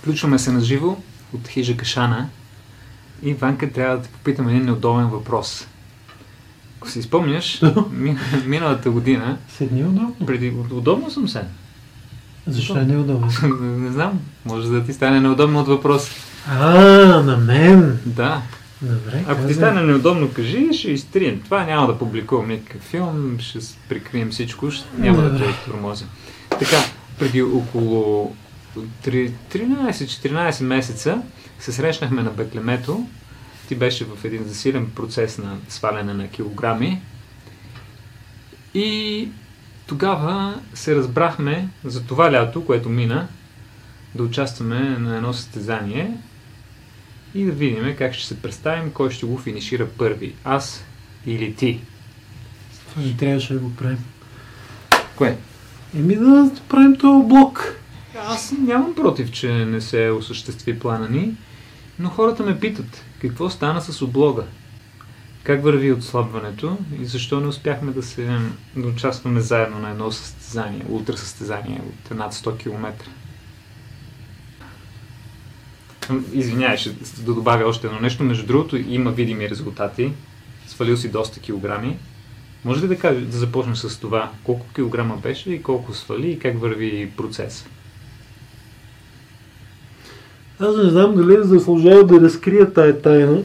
Включваме се на живо от хижа Кашана и Ванка трябва да те попитам един неудобен въпрос. Ако си спомняш, ми, миналата година, Седни удобно. преди удобно съм се. Защо е неудобно? Не знам, може да ти стане неудобно от въпрос. А, на мен. Да, Добре, ако ти стане неудобно, кажи, ще изтрием. Това няма да публикувам никакъв филм, ще прикрием всичко, ще, няма да Добре. те тормозя. Така, преди около 13-14 месеца се срещнахме на Беклемето. Ти беше в един засилен процес на сваляне на килограми. И тогава се разбрахме за това лято, което мина, да участваме на едно състезание и да видим как ще се представим, кой ще го финишира първи. Аз или ти. Това не трябваше да го правим. Кое? Еми да правим този блок. Аз нямам против, че не се осъществи плана ни, но хората ме питат какво стана с облога. Как върви отслабването и защо не успяхме да се да участваме заедно на едно състезание, ултрасъстезание от над 100 км. Извинявай, ще да добавя още едно нещо. Между другото, има видими резултати. Свалил си доста килограми. Може ли да, кажа, да започнем с това? Колко килограма беше и колко свали и как върви процес? Аз не знам дали заслужава да разкрия тая тайна,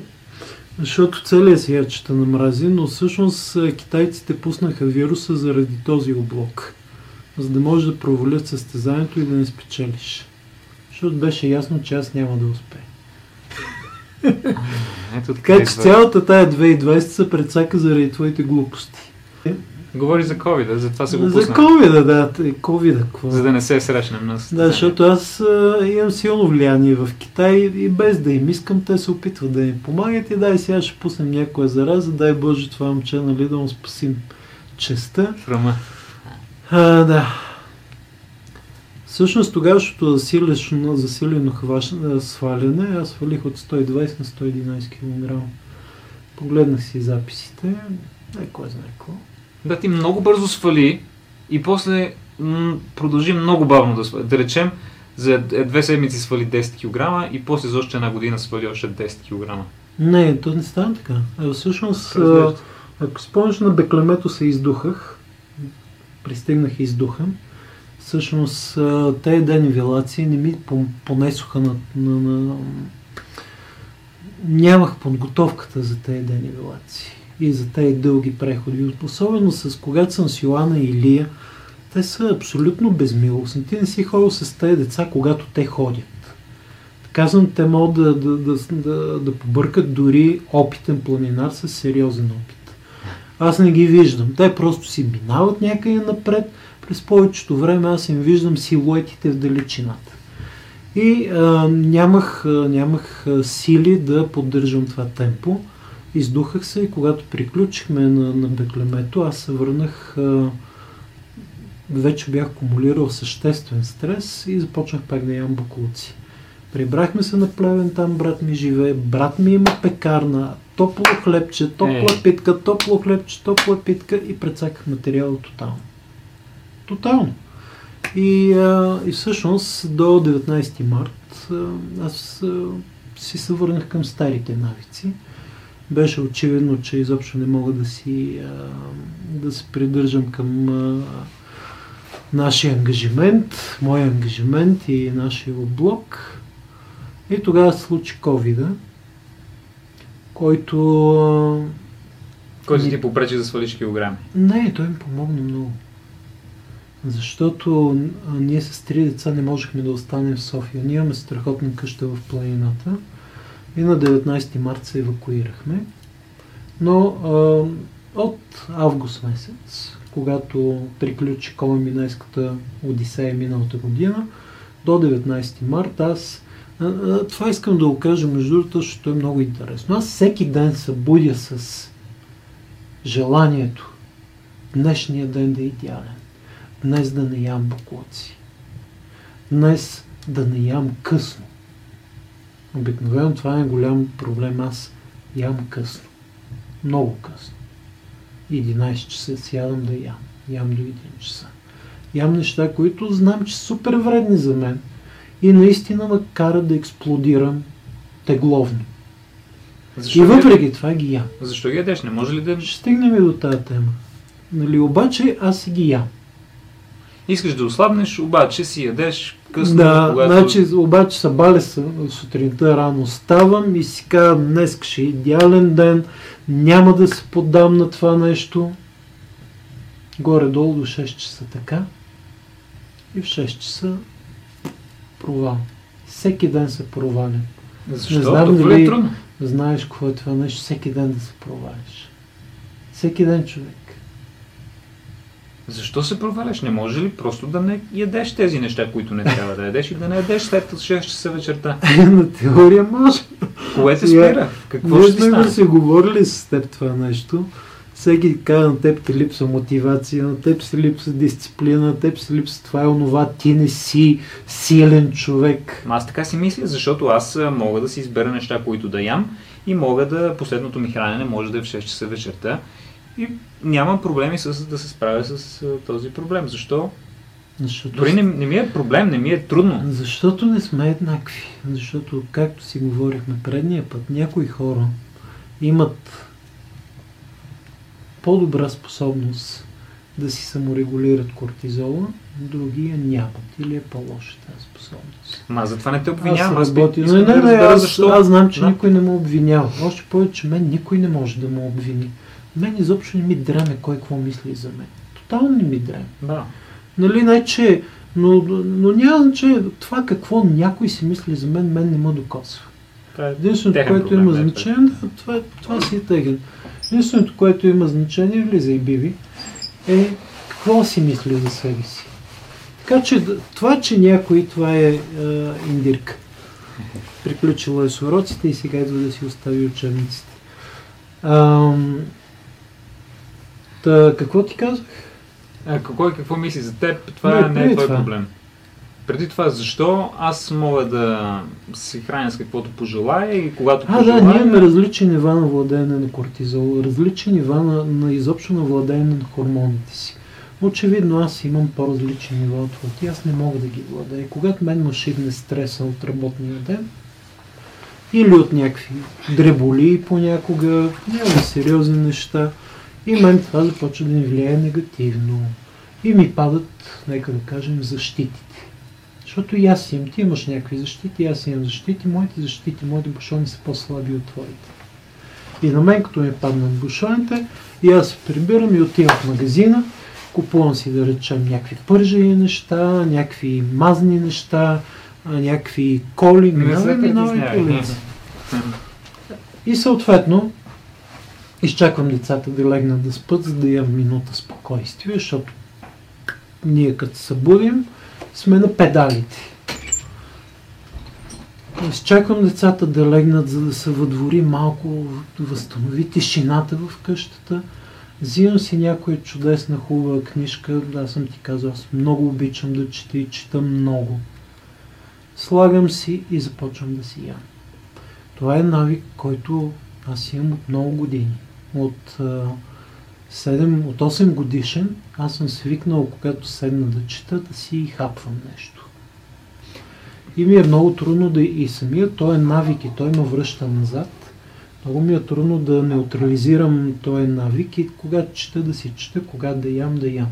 защото целият свят ще намрази, но всъщност е, китайците пуснаха вируса заради този облог, за да може да провалят състезанието и да не спечелиш. Защото беше ясно, че аз няма да успея. Ето Така че цялата тая 2020 се предсака заради твоите глупости. Говори за COVID, затова се го За пусна. COVID, да, COVID, какво? За да не се срещнем на Да, защото аз а, имам силно влияние в Китай и без да им искам, те се опитват да ми помагат и дай сега ще пуснем някоя зараза, дай Боже това момче, нали, да му спасим честа. Храма. А, да. Всъщност тогавашното засилено, засилено сваляне, аз свалих от 120 на 111 кг. Погледнах си записите, не кой знае какво. Да, ти много бързо свали и после м- продължи много бавно да свали. Да речем, за е- две седмици свали 10 кг и после за още една година свали още 10 кг. Не, то не става така. А, всъщност, а. Ако спомняш на Беклемето се издухах, пристигнах издухан, всъщност тези денивелации не ми понесоха на, на, на... Нямах подготовката за тези денивелации и за тези дълги преходи. Особено с когато съм с Йоана и Илия, те са абсолютно безмилостни. Ти не си ходил с тези деца, когато те ходят. Казвам, те могат да, да, да, да, да побъркат дори опитен планинар с сериозен опит. Аз не ги виждам. Те просто си минават някъде напред. През повечето време аз им виждам силуетите в далечината. И а, нямах, нямах сили да поддържам това темпо. Издухах се и когато приключихме на, на Беклемето, аз се върнах, а, вече бях акумулирал съществен стрес и започнах пак да ям буклуци. Прибрахме се на Плевен, там брат ми живее, брат ми има пекарна, топло хлебче, топла Е. питка, топло хлебче, топла питка и прецаках материала тотално. Тотално. И, а, и всъщност до 19 март аз а, си се върнах към старите навици. Беше очевидно, че изобщо не мога да си да се придържам към нашия ангажимент, мой ангажимент и нашия блок. И тогава се случи covid който Който ти попречи да свалиш килограми. не, той ми помогна много. Защото ние с три деца не можехме да останем в София. Ние имаме страхотна къща в планината и на 19 март се евакуирахме. Но а, от август месец, когато приключи Коломинайската Одисея миналата година, до 19 март аз това искам да го кажа между другото, защото е много интересно. Аз всеки ден се будя с желанието днешния ден да е идеален. Днес да не ям буклуци. Днес да не ям късно. Обикновено това е голям проблем. Аз ям късно. Много късно. 11 часа сядам да ям. Ям до 1 часа. Ям неща, които знам, че са супер вредни за мен. и наистина ме кара да експлодирам тегловно. Защо И ги- въпреки това ги ям. Защо ги ядеш? Не може ли да... Ще стигнем и до тази тема. Нали, обаче аз си ги ям. Искаш да ослабнеш, обаче си ядеш късно, да, когато... значи, обаче събаля се сутринта рано ставам и си казвам, днес ще е идеален ден, няма да се поддам на това нещо. Горе-долу до 6 часа така. И в 6 часа провал. Всеки ден се провалям. Защо? Не знам дали- е трудно? Знаеш какво е това нещо? Всеки ден да се провалиш. Всеки ден човек. Защо се проваляш? Не може ли просто да не ядеш тези неща, които не трябва да ядеш и да не ядеш след 6 часа вечерта? На теория може. Кое те Сега, спира? Какво ще ти стане? си говорили с теб това нещо. Всеки казва на теб те липсва мотивация, на теб си липсва дисциплина, на теб си липсва това и онова, ти не си силен човек. Аз така си мисля, защото аз мога да си избера неща, които да ям и мога да, последното ми хранене може да е в 6 часа вечерта и нямам проблеми с, да се справя с а, този проблем. Защо? Защото, Дори не, не ми е проблем, не ми е трудно. защото не сме еднакви. Защото, както си говорихме предния път, някои хора имат по-добра способност да си саморегулират кортизола, други я нямат или е по-лоша тази способност. Ма затова не те обвинявам. Аз Аз, би- Не, да не, не, разбера аз, защо. аз знам, че Да. никой не ме обвинява. Още повече, мен никой не може да ме обвини. Мен изобщо не ми дреме кой какво мисли за мен. Тотално не ми дреме. Да. Нали, не, че... Но, но няма значение това какво някой си мисли за мен, мен не ме докосва. Е Единственото, техен което има е. значение, да, това, е- това си е теген. Единственото, което има значение, влиза и биви, е какво си мисли за себе си. Така че това, че някой, това е, е индирка. Приключила е с уроците и сега идва да си остави учебниците. Ам, та, какво ти казах? А, кой какво мисли за теб, това Не, не, е твой това. проблем. Преди това, защо аз мога да се храня с каквото пожелая и когато А, да, пожелая... ние имаме различни нива на владеене на кортизол, различни нива на, на изобщо на владеене на хормоните си. Очевидно аз имам по-различни нива от твоите, аз не мога да ги владея. Когато мен ме шибне стреса от работния ден, или от някакви дреболи понякога, няма сериозни неща, и мен това започва да ми влияе негативно. И ми падат, нека да кажем, защитите. Защото и аз имам, ти имаш някакви защити, аз имам защити, моите защити, моите бушони са по-слаби от твоите. И на мен, като ми паднат бушоните, и аз се прибирам и отивам в магазина, купувам си, да речем, някакви пържени неща, някакви мазни неща, някакви коли, по притеснявай. улица. И съответно, изчаквам децата да легнат да спят, за да имам минута спокойствие, защото ние като се събудим, сме на педалите. Изчаквам децата да легнат, за да се въдвори малко, да възстанови тишината в къщата. Взимам си някоя чудесна, хубава книжка. Аз съм ти казал, аз много обичам да чета и чета много. Слагам си и започвам да си ям. Това е навик, който аз имам от много години. От, а, 7, от 8 годишен аз съм свикнал, когато седна да чета, да си хапвам нещо. И ми е много трудно да и самия той е навик и той ме връща назад. Много ми е трудно да неутрализирам този навик и когато чета да си чета, когато да ям, да ям.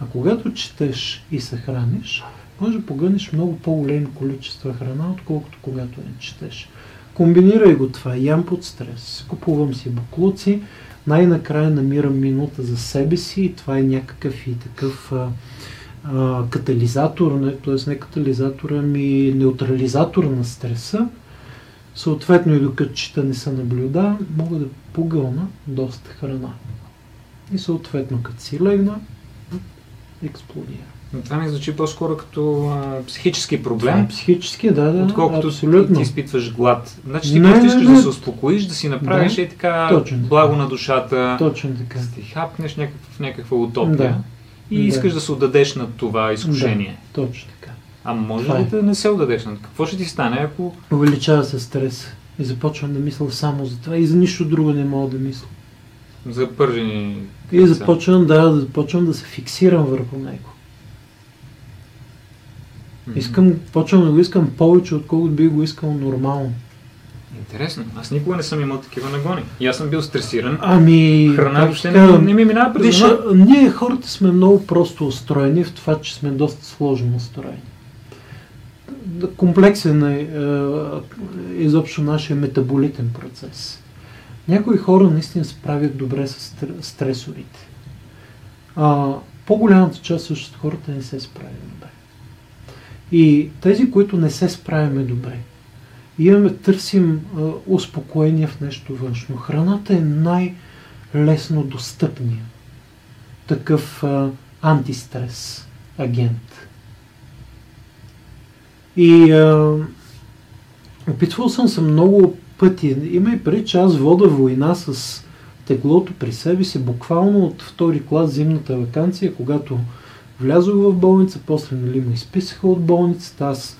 А когато четеш и се храниш, може да погънеш много по-големи количества храна, отколкото когато не четеш. Комбинирай го това. Ям под стрес. Купувам си буклуци. Най-накрая намирам минута за себе си и това е някакъв и такъв а, а, катализатор, не, т.е. не катализатор, ами неутрализатор на стреса. Съответно и докато чета не се наблюдавам, мога да погълна доста храна. И съответно като си легна, експлодира. Но Това ми звучи по-скоро като а, психически Това проблем, е психически, да, да, отколкото абсолютно. ти изпитваш глад. Значи ти Не, просто не, искаш не. да се успокоиш, да си направиш Да. и така Точно така. благо на душата, Точно така. да ти хапнеш някакъв, някаква утопия Да. и Да. искаш да се отдадеш на това изкушение. Точно така. А може Това ли е. да не се отдадеш на Какво ще ти стане, ако... Увеличава се стрес. И започвам да мисля само за това и за нищо друго не мога да мисля. За пържени И започвам да, да започвам да се фиксирам върху него. Искам, почвам да го искам повече, отколкото би го искал нормално. Интересно. Аз никога не съм имал такива нагони. И аз съм бил стресиран. Ами, Храна как въобще не, не ми минава през Виж, ние хората сме много просто устроени в това, че сме доста сложно устроени. Комплексен е, е изобщо нашия метаболитен процес. Някои хора наистина се правят добре с стр- стресорите. А, по-голямата част от хората не се справят добре. И тези, които не се справяме добре, имаме, търсим а, успокоение в нещо външно. Храната е най-лесно достъпния такъв а, антистрес агент. И а, опитвал съм се много пъти. Има и преди, че аз вода война с теглото при себе си, буквално от втори клас зимната вакансия, когато влязох в болница, после нали, ме изписаха от болницата, аз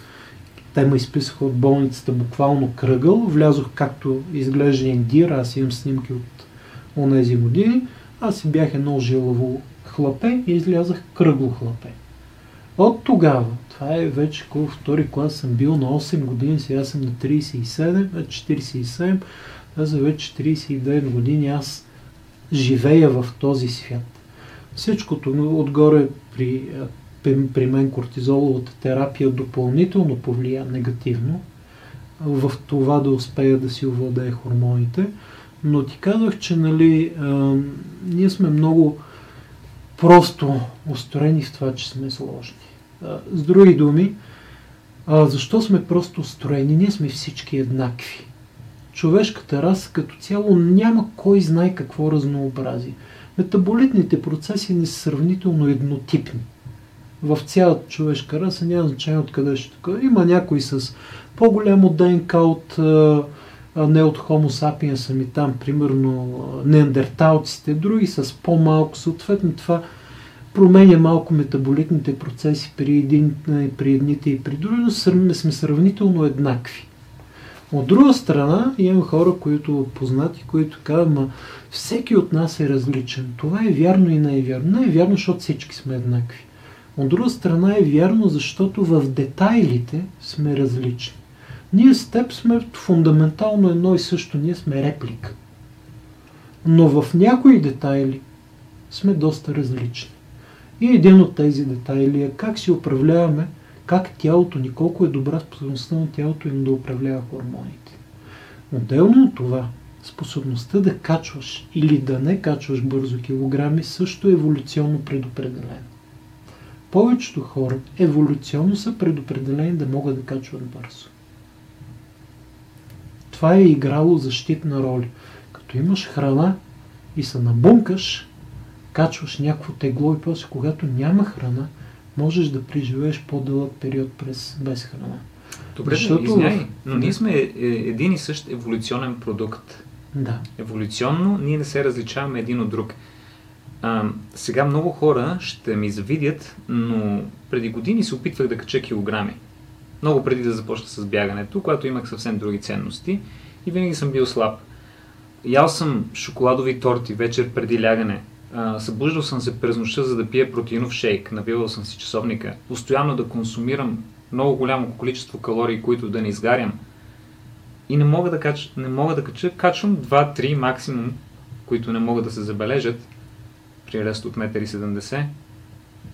те ме изписаха от болницата буквално кръгъл, влязох както изглежда индир, аз имам снимки от онези години, аз си бях едно жилаво хлапе и излязах кръгло хлапе. От тогава, това е вече колко втори клас съм бил на 8 години, сега съм на 37, а 47, това са вече 39 години, аз живея в този свят. Всичкото но отгоре при, при мен кортизоловата терапия допълнително повлия негативно в това да успея да си овладея хормоните. Но ти казах, че нали, а, ние сме много просто устроени в това, че сме сложни. А, с други думи, а, защо сме просто устроени? Ние сме всички еднакви. Човешката раса като цяло няма кой знае какво разнообразие. Метаболитните процеси не са сравнително еднотипни. В цялата човешка раса няма значение откъде ще така. Има някои с по-голямо ДНК от не от Homo sapiens, ами там, примерно, неандерталците, други с по-малко. Съответно, това променя малко метаболитните процеси при, един, при едните и при други, но сме сравнително еднакви. От друга страна, имам хора, които познати, които казват, ма всеки от нас е различен. Това е вярно и не е вярно. Не е вярно, защото всички сме еднакви. От друга страна е вярно, защото в детайлите сме различни. Ние с теб сме фундаментално едно и също. Ние сме реплика. Но в някои детайли сме доста различни. И един от тези детайли е как си управляваме, как тялото ни, колко е добра способността на тялото им да управлява хормоните. Отделно от това, способността да качваш или да не качваш бързо килограми също е еволюционно предопределена. Повечето хора еволюционно са предопределени да могат да качват бързо. Това е играло защитна роля. Като имаш храна и се набункаш, качваш някакво тегло и после когато няма храна, можеш да преживееш по-дълъг период през, без храна. Добре, Защото извиняй, но ние сме е, един и същ еволюционен продукт. Да. Еволюционно ние не се различаваме един от друг. А, сега много хора ще ми завидят, но преди години се опитвах да кача килограми. Много преди да започна с бягането, когато имах съвсем други ценности и винаги съм бил слаб. Ял съм шоколадови торти вечер преди лягане. А, събуждал съм се през нощта, за да пия протеинов шейк. Навивал съм си часовника. Постоянно да консумирам много голямо количество калории, които да не изгарям. И не мога да кача, не мога да кача, качвам 2-3 максимум, които не могат да се забележат при ръст от 1,70 м.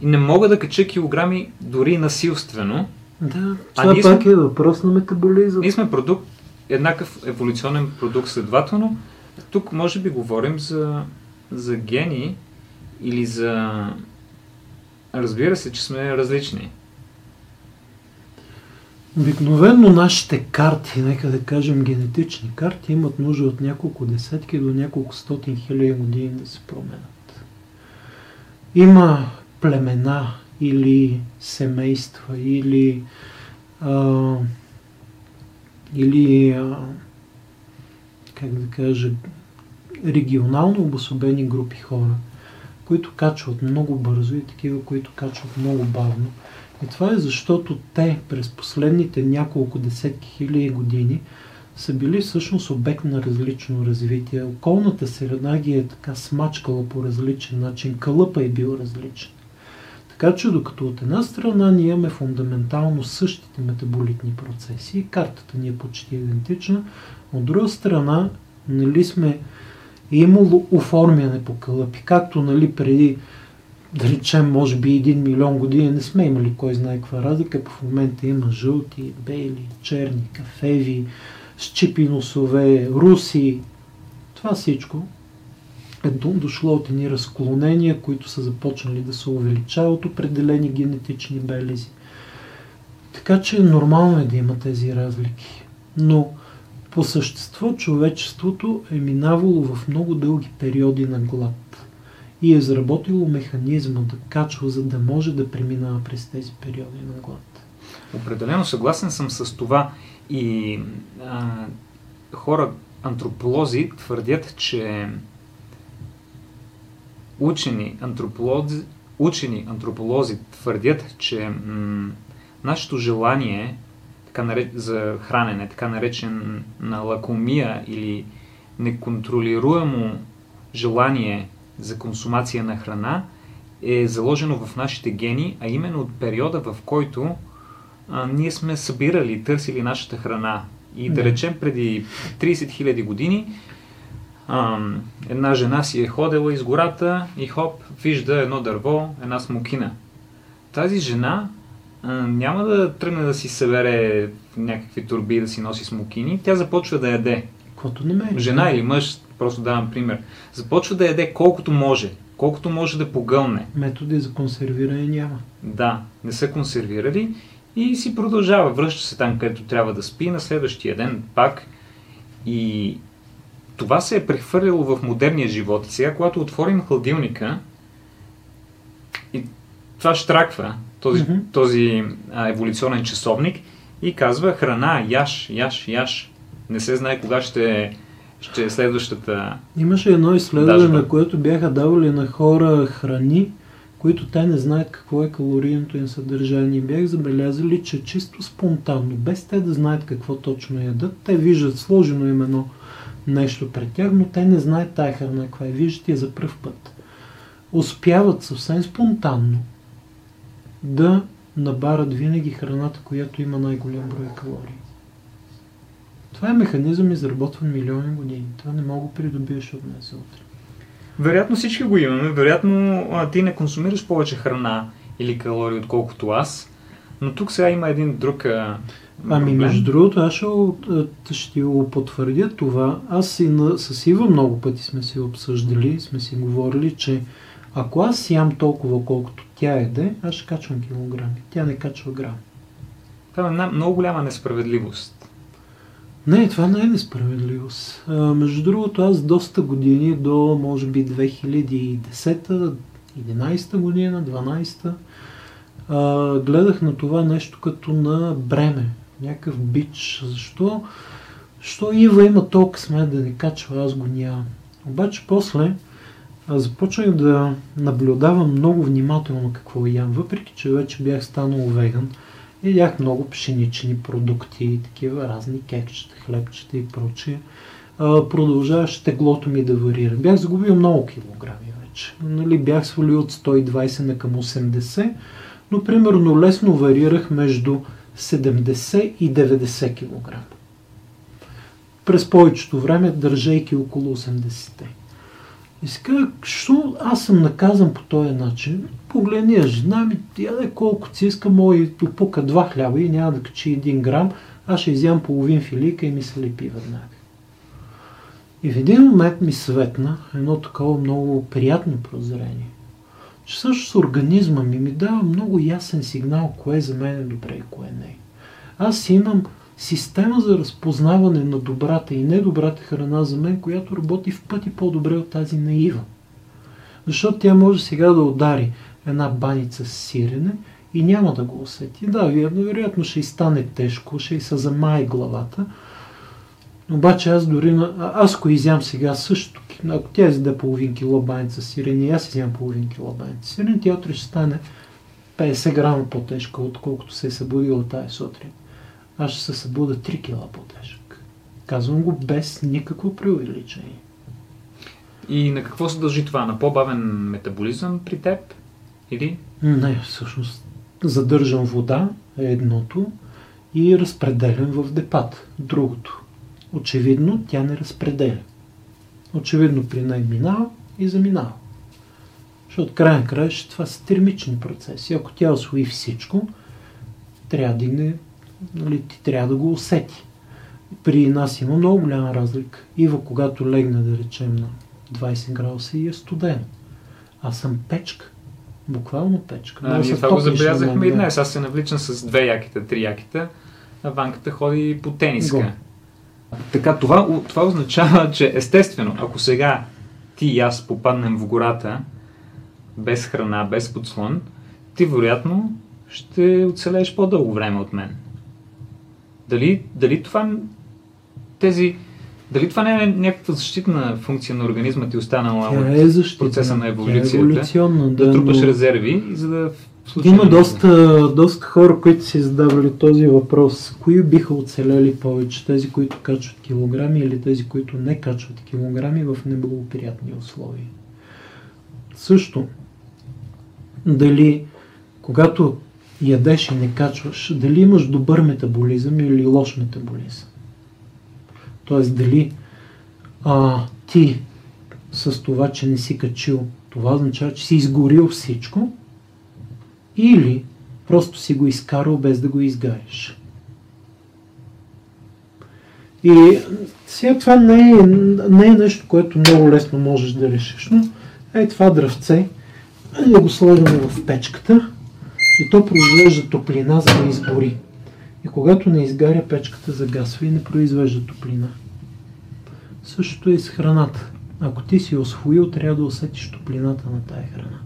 И не мога да кача килограми дори насилствено. Да, А това пак сме- е въпрос на метаболизъм. Ние сме продукт, еднакъв еволюционен продукт, следователно. Тук може би говорим за, за гени или за... Разбира се, че сме различни. Обикновено нашите карти, нека да кажем генетични карти, имат нужда от няколко десетки до няколко стотин хиляди години да се променят. Има племена или семейства или а, или а, как да кажа регионално обособени групи хора, които качват много бързо и такива, които качват много бавно. И това е защото те през последните няколко десетки хиляди години са били всъщност обект на различно развитие. Околната среда ги е така смачкала по различен начин, кълъпа е бил различен. Така че докато от една страна ние имаме фундаментално същите метаболитни процеси, картата ни е почти идентична, от друга страна нали сме имало оформяне по кълъпи, както нали преди да речем, може би един милион години не сме имали кой знае каква разлика. В момента има жълти, бели, черни, кафеви, щипи носове, руси. Това всичко е дошло от едни разклонения, които са започнали да се увеличават определени генетични белези. Така че нормално е да има тези разлики. Но по същество човечеството е минавало в много дълги периоди на глад и е изработило механизма да качва, за да може да преминава през тези периоди на глад. Определено съгласен съм с това и а, хора, антрополози твърдят, че учени антрополози, учени антрополози твърдят, че м- нашето желание така нареч, за хранене, така наречен на лакомия или неконтролируемо желание за консумация на храна е заложено в нашите гени, а именно от периода, в който а, ние сме събирали, търсили нашата храна. И да речем преди 30 000 години а, една жена си е ходила из гората и хоп, вижда едно дърво, една смокина. Тази жена няма да тръгне да си събере някакви турби да си носи смокини, тя започва да яде. Каквото намери. Жена или мъж, просто давам пример, започва да яде колкото може, колкото може да погълне. Методи за консервиране няма. Да, не са консервирали и си продължава. Връща се там, където трябва да спи, на следващия ден пак. И това се е прехвърлило в модерния живот. И сега, когато отворим хладилника, и това штраква този, mm-hmm. този а, еволюционен часовник и казва храна, яш, яш, яш. Не се знае кога ще ще е следващата. Имаше едно изследване, на което бяха давали на хора храни, които те не знаят какво е калорийното им съдържание. Бях забелязали, че чисто спонтанно, без те да знаят какво точно ядат, те виждат сложено им едно нещо пред тях, но те не знаят тая храна каква е. Виждат я за пръв път. Успяват съвсем спонтанно да набарат винаги храната, която има най-голям брой калории. Това е механизъм изработван милиони години. Това не мога да придобиеш от днес за утре. Вероятно всички го имаме. Вероятно а, ти не консумираш повече храна или калории, отколкото аз. Но тук сега има един друг а, Ами, между другото, аз ще, ще го потвърдя това. Аз и на, с Ива много пъти сме си обсъждали, сме си говорили, че ако аз ям толкова колкото тя еде, аз ще качвам килограми. Тя не качва грам. Това е много голяма несправедливост. Не, това не е несправедливост. А, между другото, аз доста години, до може би 2010 11 година, 12-та, а, гледах на това нещо като на бреме, някакъв бич. Защо? Защо Ива има толкова смет да не качва, аз го нямам. Обаче после започнах да наблюдавам много внимателно какво ям, въпреки че вече бях станал веган. Ядях много пшенични продукти, такива разни кекчета, хлебчета и прочие. Продължаваше теглото ми да варира. Бях загубил много килограми вече. Нали, бях свалил от 120 на към 80, но примерно лесно варирах между 70 и 90 кг. През повечето време държейки около 80. И си казах, що аз съм наказан по този начин? Погледни жена ми, яде колкото си иска, мога и пука два хляба и няма да качи един грам, аз ще изям половин филика и ми се лепи веднага. И в един момент ми светна едно такова много приятно прозрение. Че също с организма ми ми дава много ясен сигнал, кое за мен е добре и кое не. Аз имам система за разпознаване на добрата и недобрата храна за мен, която работи в пъти по-добре от тази наива. Защото тя може сега да удари една баница с сирене и няма да го усети. Да, вероятно ще и стане тежко, ще и се замае главата. Обаче аз дори, аз ако изям сега също, ако тя изяде половин кило баница сирене аз изям половин кило баница сирене, тя утре ще стане 50 грама по-тежка, отколкото се е събудила тази сутрин аз ще се събуда 3 кила по-тежък. Казвам го без никакво преувеличение. И на какво се дължи това? На по-бавен метаболизъм при теб? Или? Не, всъщност задържам вода е едното и разпределям в депат другото. Очевидно тя не разпределя. Очевидно при нея минава и заминава. Защото край на края това са термични процеси. Ако тя освои всичко, трябва да не, нали, ти трябва да го усети. При нас има много голяма разлика. Ива, когато легне, да речем, на 20 градуса и е студено. Аз съм печка. Буквално печка. А, ние това го забелязахме и днес. Аз се навличам с две яките, три яките, а Ванката ходи по тениска. Го. Така, това, това означава, че естествено, ако сега ти и аз попаднем в гората, без храна, без подслон, ти вероятно ще оцелееш по-дълго време от мен. Дали, дали това тези дали това не е някаква защитна функция на организма ти останала от е процеса на еволюцията? Тя е еволюционна, да, да трупаш но... резерви, за да има доста, доста хора, които си задавали този въпрос. Кои биха оцелели повече? Тези, които качват килограми или тези, които не качват килограми в неблагоприятни условия? Също, дали когато ядеш и не качваш, дали имаш добър метаболизъм или лош метаболизъм? Тоест, дали а, ти с това, че не си качил, това означава, че си изгорил всичко, или просто си го изкарал без да го изгариш. И сега това не е, не е нещо, което много лесно можеш да решиш, но е това дръвце, да го сложим в печката и то произвежда топлина, за да изгори. И когато не изгаря, печката загасва и не произвежда топлина. Същото е и с храната. Ако ти си освоил, трябва да усетиш топлината на тая храна.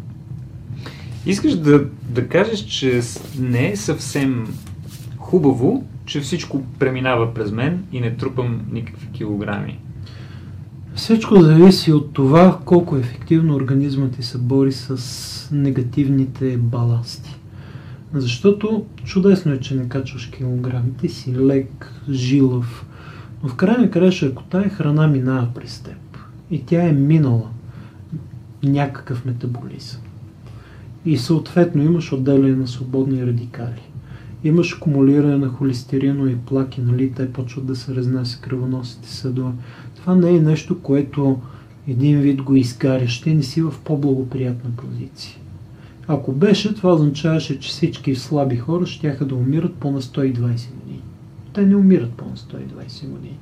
Искаш да, да кажеш, че не е съвсем хубаво, че всичко преминава през мен и не трупам никакви килограми. Всичко зависи от това колко ефективно организмът ти се бори с негативните баласти. Защото чудесно е, че не качваш килограми. Ти си лек, жилав. Но в край на края, ако тая храна минава през теб и тя е минала някакъв метаболизъм, и съответно имаш отделяне на свободни радикали. Имаш акумулиране на холестеринови плаки, нали, те почват да се разнася кръвоносите съдове. Това не е нещо, което един вид го изгаряш, ти не си в по-благоприятна позиция. Ако беше, това означаваше, че всички слаби хора ще да умират по на 120 години. Те не умират по на 120 години.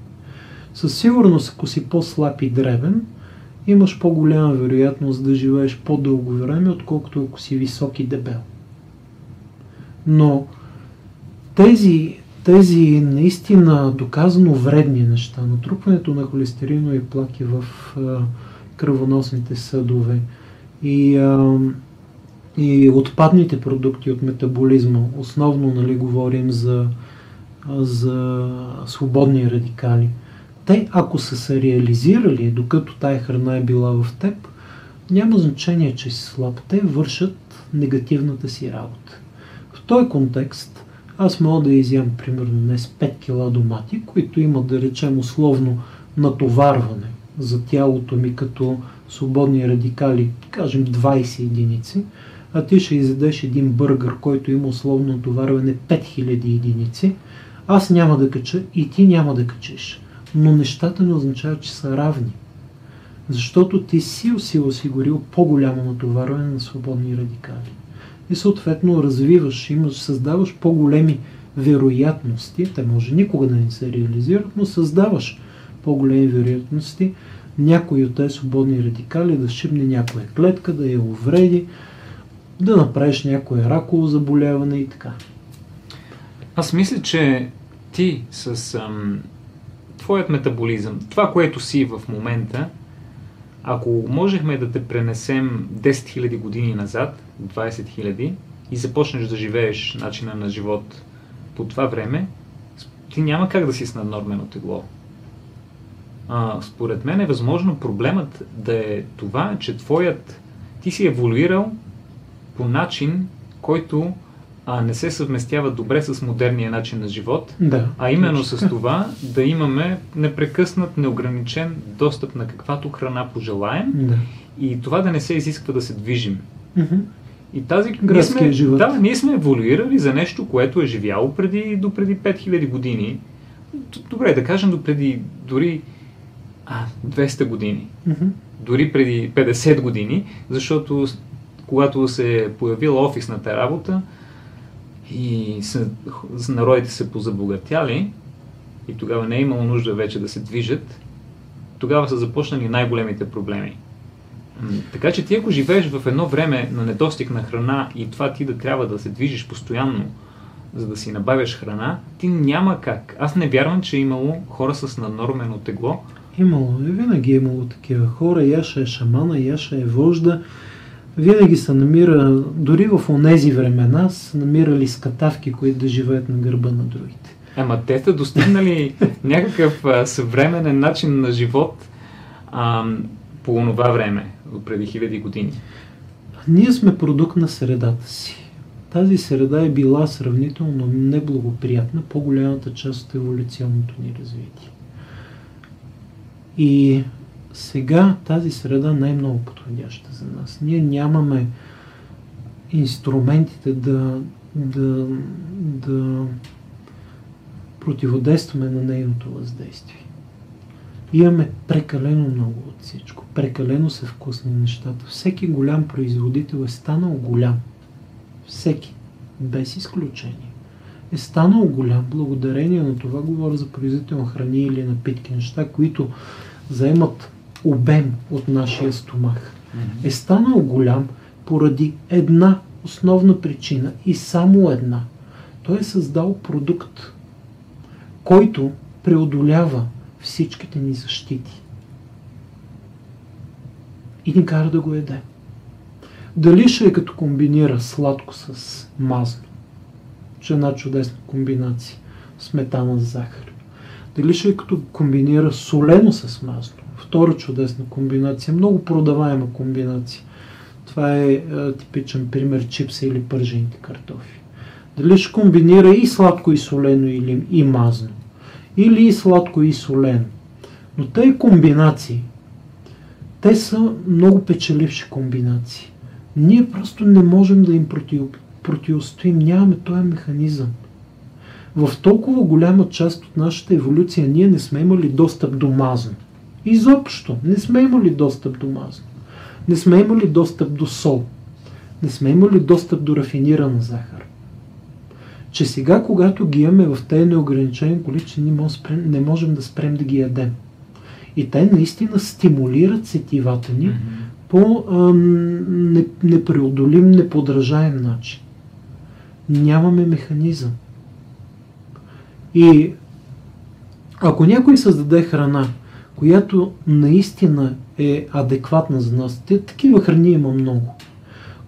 Със сигурност, ако си по-слаб и дребен, имаш по-голяма вероятност да живееш по-дълго време, отколкото ако си висок и дебел. Но тези, тези наистина доказано вредни неща, натрупването на холестеринови плаки в кръвоносните съдове и, а, и отпадните продукти от метаболизма, основно нали, говорим за, за свободни радикали – те, ако са се реализирали, докато тая храна е била в теб, няма значение, че си слаб. Те вършат негативната си работа. В този контекст аз мога да изям примерно днес 5 кг домати, които имат да речем условно натоварване за тялото ми като свободни радикали, кажем 20 единици, а ти ще изядеш един бъргър, който има условно натоварване 5000 единици, аз няма да кача и ти няма да качиш но нещата не означават, че са равни. Защото ти си си осигурил по-голямо натоварване на свободни радикали. И съответно развиваш, имаш, създаваш по-големи вероятности, те може никога да не се реализират, но създаваш по-големи вероятности някои от тези свободни радикали да шибне някоя клетка, да я увреди, да направиш някое раково заболяване и така. Аз мисля, че ти с ам, твоят метаболизъм, това, което си в момента, ако можехме да те пренесем 10 000 години назад, 20 000, и започнеш да живееш начина на живот по това време, ти няма как да си с наднормено тегло. А, според мен е възможно проблемът да е това, че твоят ти си еволюирал по начин, който а, не се съвместява добре с модерния начин на живот, да, а именно с това да имаме непрекъснат, неограничен достъп на каквато храна пожелаем да. и това да не се изисква да се движим. Mm-hmm. И тази Градския сме, живот. да, ние сме еволюирали за нещо, което е живяло преди, до преди 5000 години. Добре, да кажем до преди дори а, 200 години. Мгм. Дори преди 50 години, защото когато се е появила офисната работа и х- народите се позабогатяли и тогава не е имало нужда вече да се движат, тогава са започнали най-големите проблеми. Така че ти ако живееш в едно време на недостиг на храна и това ти да трябва да се движиш постоянно, за да си набавяш храна, ти няма как. Аз не вярвам, че е имало хора с наднормено тегло. Имало, е, винаги е имало такива хора. Яша е шамана, Яша е вожда. Винаги се намира, дори в онези времена, са намирали скатавки, които да живеят на гърба на другите. Ама те са достигнали някакъв а, съвременен начин на живот а, по това време, преди хиляди години. Ние сме продукт на средата си. Тази среда е била сравнително неблагоприятна по-голямата част от еволюционното ни развитие. И сега тази среда е много подходяща за нас. Ние нямаме инструментите да, да, да противодействаме на нейното въздействие. Имаме прекалено много от всичко. Прекалено са вкусни нещата. Всеки голям производител е станал голям. Всеки. Без изключение. Е станал голям благодарение на това, говоря за производител на храни или напитки, неща, които заемат обем от нашия стомах. Е станал голям поради една основна причина и само една. Той е създал продукт, който преодолява всичките ни защити. И ни кара да го еде. Дали ще е като комбинира сладко с масло, че е една чудесна комбинация, сметана с захар. Дали ще е като комбинира солено с масло, втора чудесна комбинация, много продаваема комбинация. Това е, е типичен пример чипса или пържените картофи. Дали ще комбинира и сладко и солено или и мазно или и сладко и солено. Но тези комбинации, те са много печеливши комбинации. Ние просто не можем да им против, противостоим, нямаме този механизъм. В толкова голяма част от нашата еволюция ние не сме имали достъп до мазно. Изобщо не сме имали достъп до мазно. Не сме имали достъп до сол. Не сме имали достъп до рафинирана захар че сега, когато ги имаме в тези неограничени количества, не, можем да спрем да ги ядем. И те наистина стимулират сетивата ни по а, не, непреодолим, неподражаем начин. Нямаме механизъм. И ако някой създаде храна, която наистина е адекватна за нас, те, такива храни има много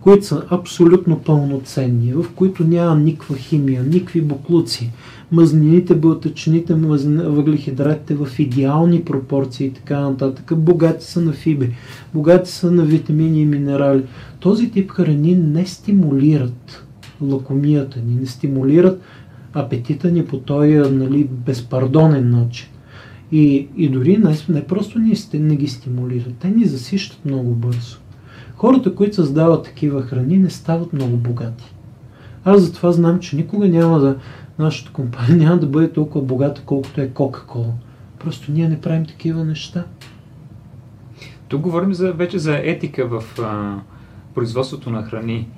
които са абсолютно пълноценни, в които няма никаква химия, никакви буклуци, мазнините, бълтъчните, въглехидратите в идеални пропорции и така нататък, богати са на фибри, богати са на витамини и минерали. Този тип храни не стимулират лакомията ни, не стимулират апетита ни по този нали, безпардонен начин. И, и дори не, не просто ни не ги стимулират, те ни засищат много бързо. Хората, които създават такива храни, не стават много богати. Аз затова знам, че никога няма да, нашата компания няма да бъде толкова богата, колкото е Кока-Кола. Просто ние не правим такива неща. Тук говорим за, вече за етика в а, производството на храни.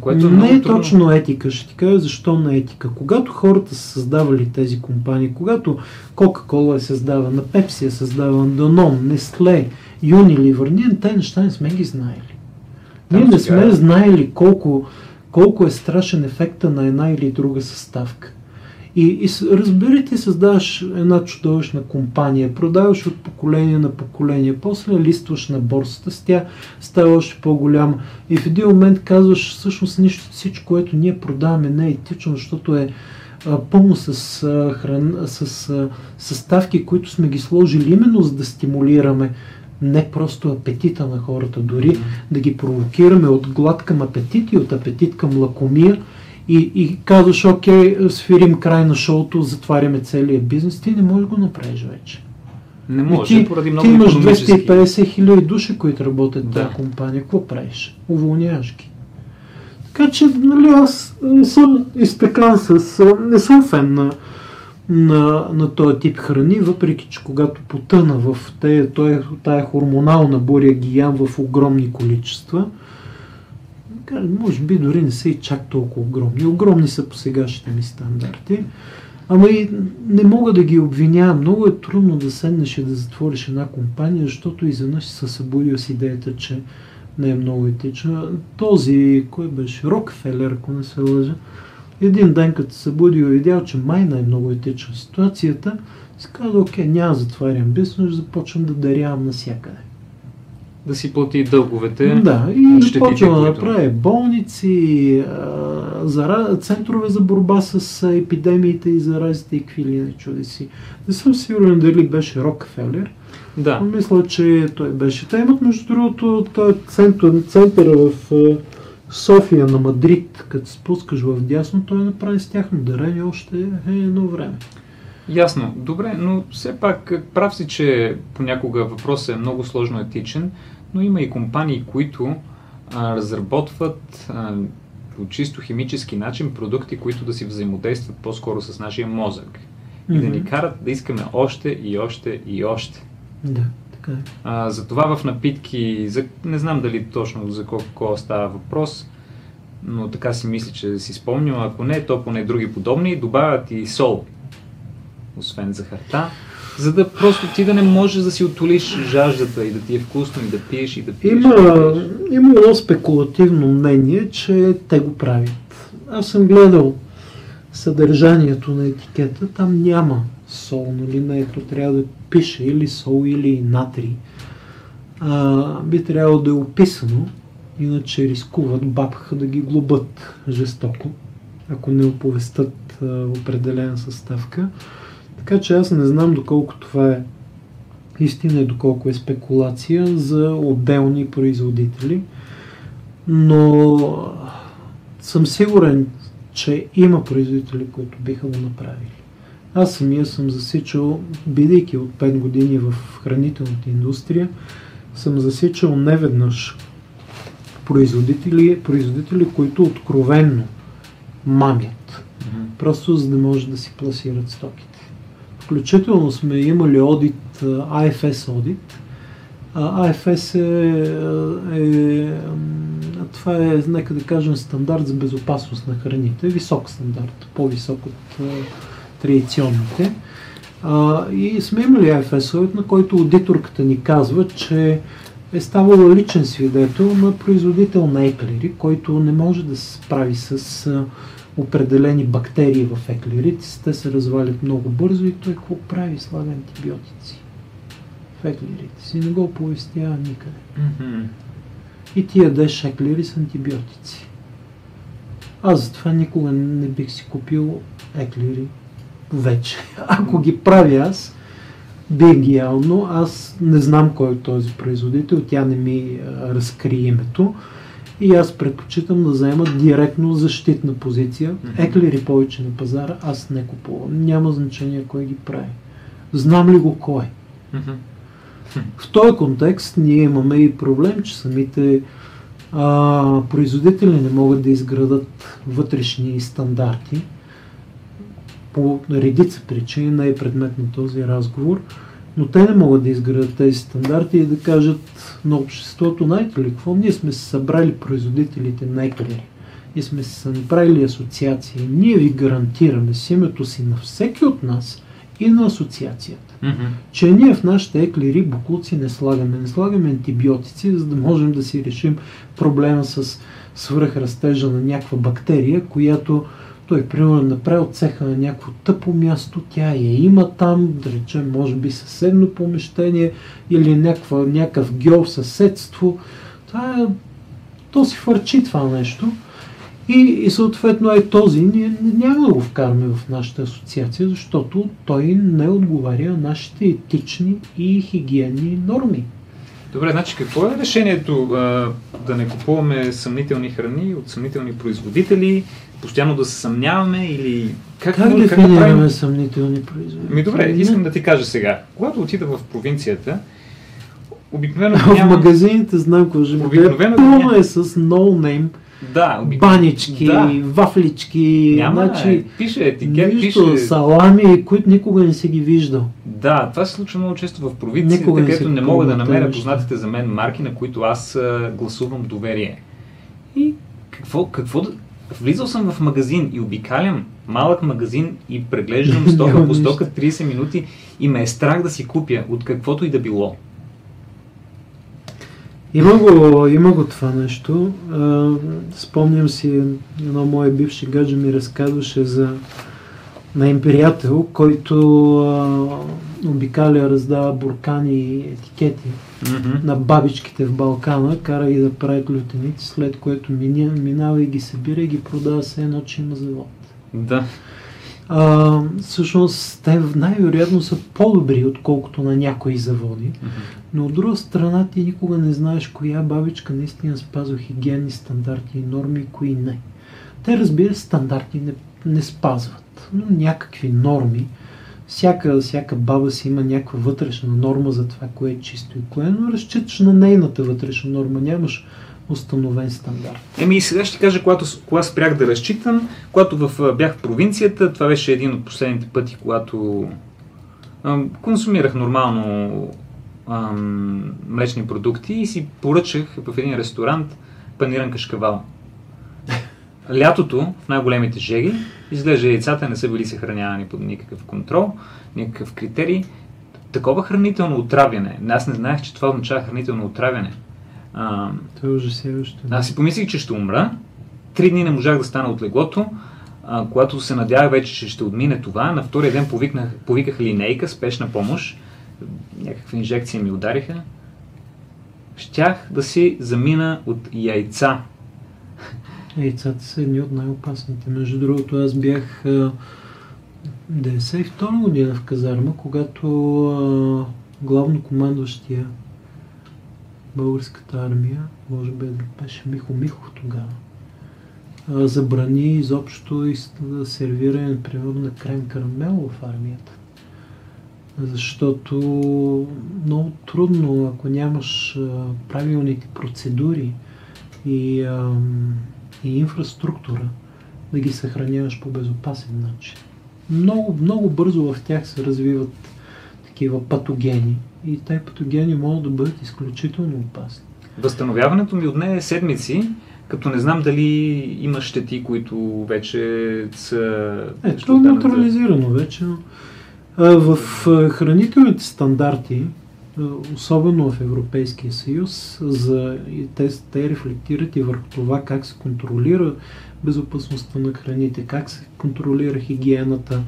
Което е не е трудно. точно етика. Ще ти кажа защо на етика. Когато хората са създавали тези компании, когато Кока-Кола е създавана, Пепси е създавана, Данон, Нестле, Unilever, ние тези неща не сме ги знаели. Ние Там не сега сме е. знаели колко, колко е страшен ефекта на една или друга съставка. И, и разбери, ти създаваш една чудовищна компания, продаваш от поколение на поколение, после листваш на борсата, с тя. Става още по-голяма. И в един момент казваш, всъщност нищо, всичко, което ние продаваме не е етично, защото е а, пълно с, а, хран, с а, съставки, които сме ги сложили именно за да стимулираме не просто апетита на хората, дори да ги провокираме от глад към апетит и от апетит към лакомия и, и казваш, окей, свирим край на шоуто, затваряме целия бизнес, ти не можеш да го направиш вече. Не И може, ти, поради много ти имаш икономически. 250 хиляди души, които работят в Да. тази компания. Какво правиш? Уволняваш ги. Така че, нали, аз не съм изпекан с... Не съм фен на, на, на този тип храни, въпреки че когато потъна в тая, тая хормонална буря ги ям в огромни количества, може би дори не са и чак толкова огромни. Огромни са по сегашните ми стандарти. Ама и не мога да ги обвинявам. Много е трудно да седнеш и да затвориш една компания, защото изведнъж се събудил с идеята, че не е много етична. Този, кой беше, Рокфелер, ако не се лъжа, един ден като се събудил и видял, че май не е много етична ситуацията, си каза, окей, няма затварям бизнес, започвам да дарявам навсякъде да си плати дълговете. Да, и започва да направи болници, зара... центрове за борба с епидемиите и заразите и какви ли не чудеси. Не съм сигурен дали беше Рокфелер. Да. Но мисля, че той беше. Те имат, между другото, център, център в София на Мадрид, като спускаш в дясно, той направи с тяхно дарение още е едно време. Ясно. Добре, но все пак прав си, че понякога въпросът е много сложно етичен, но има и компании, които а, разработват а, по чисто химически начин продукти, които да си взаимодействат по-скоро с нашия мозък. Mm-hmm. И да ни карат да искаме още и още и още. Да, така е. А, затова в напитки, за, не знам дали точно за колко става въпрос, но така си мисля, че си спомням, ако не, то поне други подобни, добавят и сол, освен захарта за да просто ти да не можеш да си отолиш жаждата и да ти е вкусно и да пиеш и да пиеш. Има, да пиеш. има едно спекулативно мнение, че те го правят. Аз съм гледал съдържанието на етикета, там няма сол, нали, на ето трябва да пише или сол, или натрий. А, би трябвало да е описано, иначе рискуват бабха да ги глобат жестоко, ако не оповестат а, определена съставка. Така че аз не знам доколко това е истина и доколко е спекулация за отделни производители, но съм сигурен, че има производители, които биха го направили. Аз самия съм засичал, бидейки от 5 години в хранителната индустрия, съм засичал неведнъж производители, производители които откровенно мамят. Mm-hmm. Просто за да може да си пласират стоките. Включително сме имали одит, IFS одит. IFS е, е, това е, нека да кажем, стандарт за безопасност на храните, висок стандарт, по-висок от традиционните. и сме имали IFS одит, на който аудиторката ни казва, че е ставала личен свидетел на производител на еклери, който не може да се справи с определени бактерии в еклерите, те се развалят много бързо и той какво прави? Слага антибиотици в еклерите си. Не го оповестява никъде. Mm-hmm. И ти ядеш еклери с антибиотици. Аз затова никога не бих си купил еклери вече. Ако ги правя аз, бих ги ял, но аз не знам кой е този производител, тя не ми разкри името. И аз предпочитам да заема директно защитна позиция. Еклери повече на пазара, аз не купувам. Няма значение кой ги прави. Знам ли го кой? В този контекст ние имаме и проблем, че самите а, производители не могат да изградат вътрешни стандарти по редица причини, не е предмет на този разговор но те не могат да изградат тези стандарти и да кажат на обществото, знаете ли какво, ние сме се събрали производителите на еклери и сме се направили асоциации. Ние ви гарантираме с името си на всеки от нас и на асоциацията, mm-hmm. че ние в нашите еклери буклуци не слагаме. Не слагаме антибиотици, за да можем да си решим проблема с свръхрастежа на някаква бактерия, която той, примерно, направил цеха на някакво тъпо място, тя я има там, да речем, може би съседно помещение или някаква, някакъв гео съседство. Това е, то си фърчи това нещо. И, и съответно е този, ние няма да го вкараме в нашата асоциация, защото той не отговаря на нашите етични и хигиенни норми. Добре, значи какво е решението а, да не купуваме съмнителни храни от съмнителни производители, постоянно да се съмняваме или как, как дефинираме как да правим... съмнителни производители? Ми добре, искам да ти кажа сега. Когато отида в провинцията, обикновено В магазините знам какво ще Обикновено пълно е с no name Да, оби... банички, Да. вафлички, Няма, значи, е, пише етикет, нищо, пише... салами, които никога не си ги виждал. Да, това се случва много често в провинцията, Никога не където не мога да намеря познатите за мен марки, на които аз а, гласувам доверие. И какво, какво да... Влизал съм в магазин и обикалям малък магазин и преглеждам стока по стока 30 минути и ме е страх да си купя от каквото и да било. Има го, има го това нещо. А, спомням си, едно мое бивше гадже ми разказваше за на им приятел, който а, обикаля, раздава буркани и етикети на бабичките в Балкана, кара ги да правят лютеници, след което мина, минава и ги събира и ги продава се едно, че има завод. Да. А, всъщност, те най-вероятно са по-добри, отколкото на някои заводи. Но от друга страна ти никога не знаеш коя бабичка наистина спазва хигиенни стандарти и норми и кои не. Те разбира се стандарти не, не спазват, но някакви норми. Всяка, всяка баба си има някаква вътрешна норма за това, кое е чисто и кое, е, но разчиташ на нейната вътрешна норма, нямаш установен стандарт. Еми и сега ще кажа, когато, кога спрях да разчитам, когато в, бях в провинцията, това беше един от последните пъти, когато ам, консумирах нормално ам, млечни продукти и си поръчах в един ресторант паниран кашкавал. Лятото, в най-големите жеги, изглежда яйцата не са били съхранявани под никакъв контрол, никакъв критерий. Такова хранително отравяне. Аз не знаех, че това означава хранително отравяне. Ам, Това е ужасяващо. аз си помислих, че ще умра. Три дни не можах да стана от леглото. А, когато се надявах вече, че ще отмине това, на втория ден повикнах, повиках линейка, спешна помощ. Някакви инжекции ми удариха. Щях да си замина от яйца. Яйцата са едни от най-опасните. Между другото, аз бях а, 92 година в казарма, когато главно командващия българската армия, може би беше Михо Михов тогава, забрани изобщо из- сервиране, примерно, на крем карамел в армията. Защото много трудно, ако нямаш правилните процедури и, ам, и инфраструктура, да ги съхраняваш по безопасен начин. Много, много бързо в тях се развиват такива патогени и тези патогени могат да бъдат изключително опасни. Възстановяването ми отне седмици, като не знам дали има щети, които вече са... Е, това е неутрализирано вече. но, В хранителните стандарти, особено в Европейския съюз, за, и те, те рефлектират и върху това как се контролира безопасността на храните, как се контролира хигиената,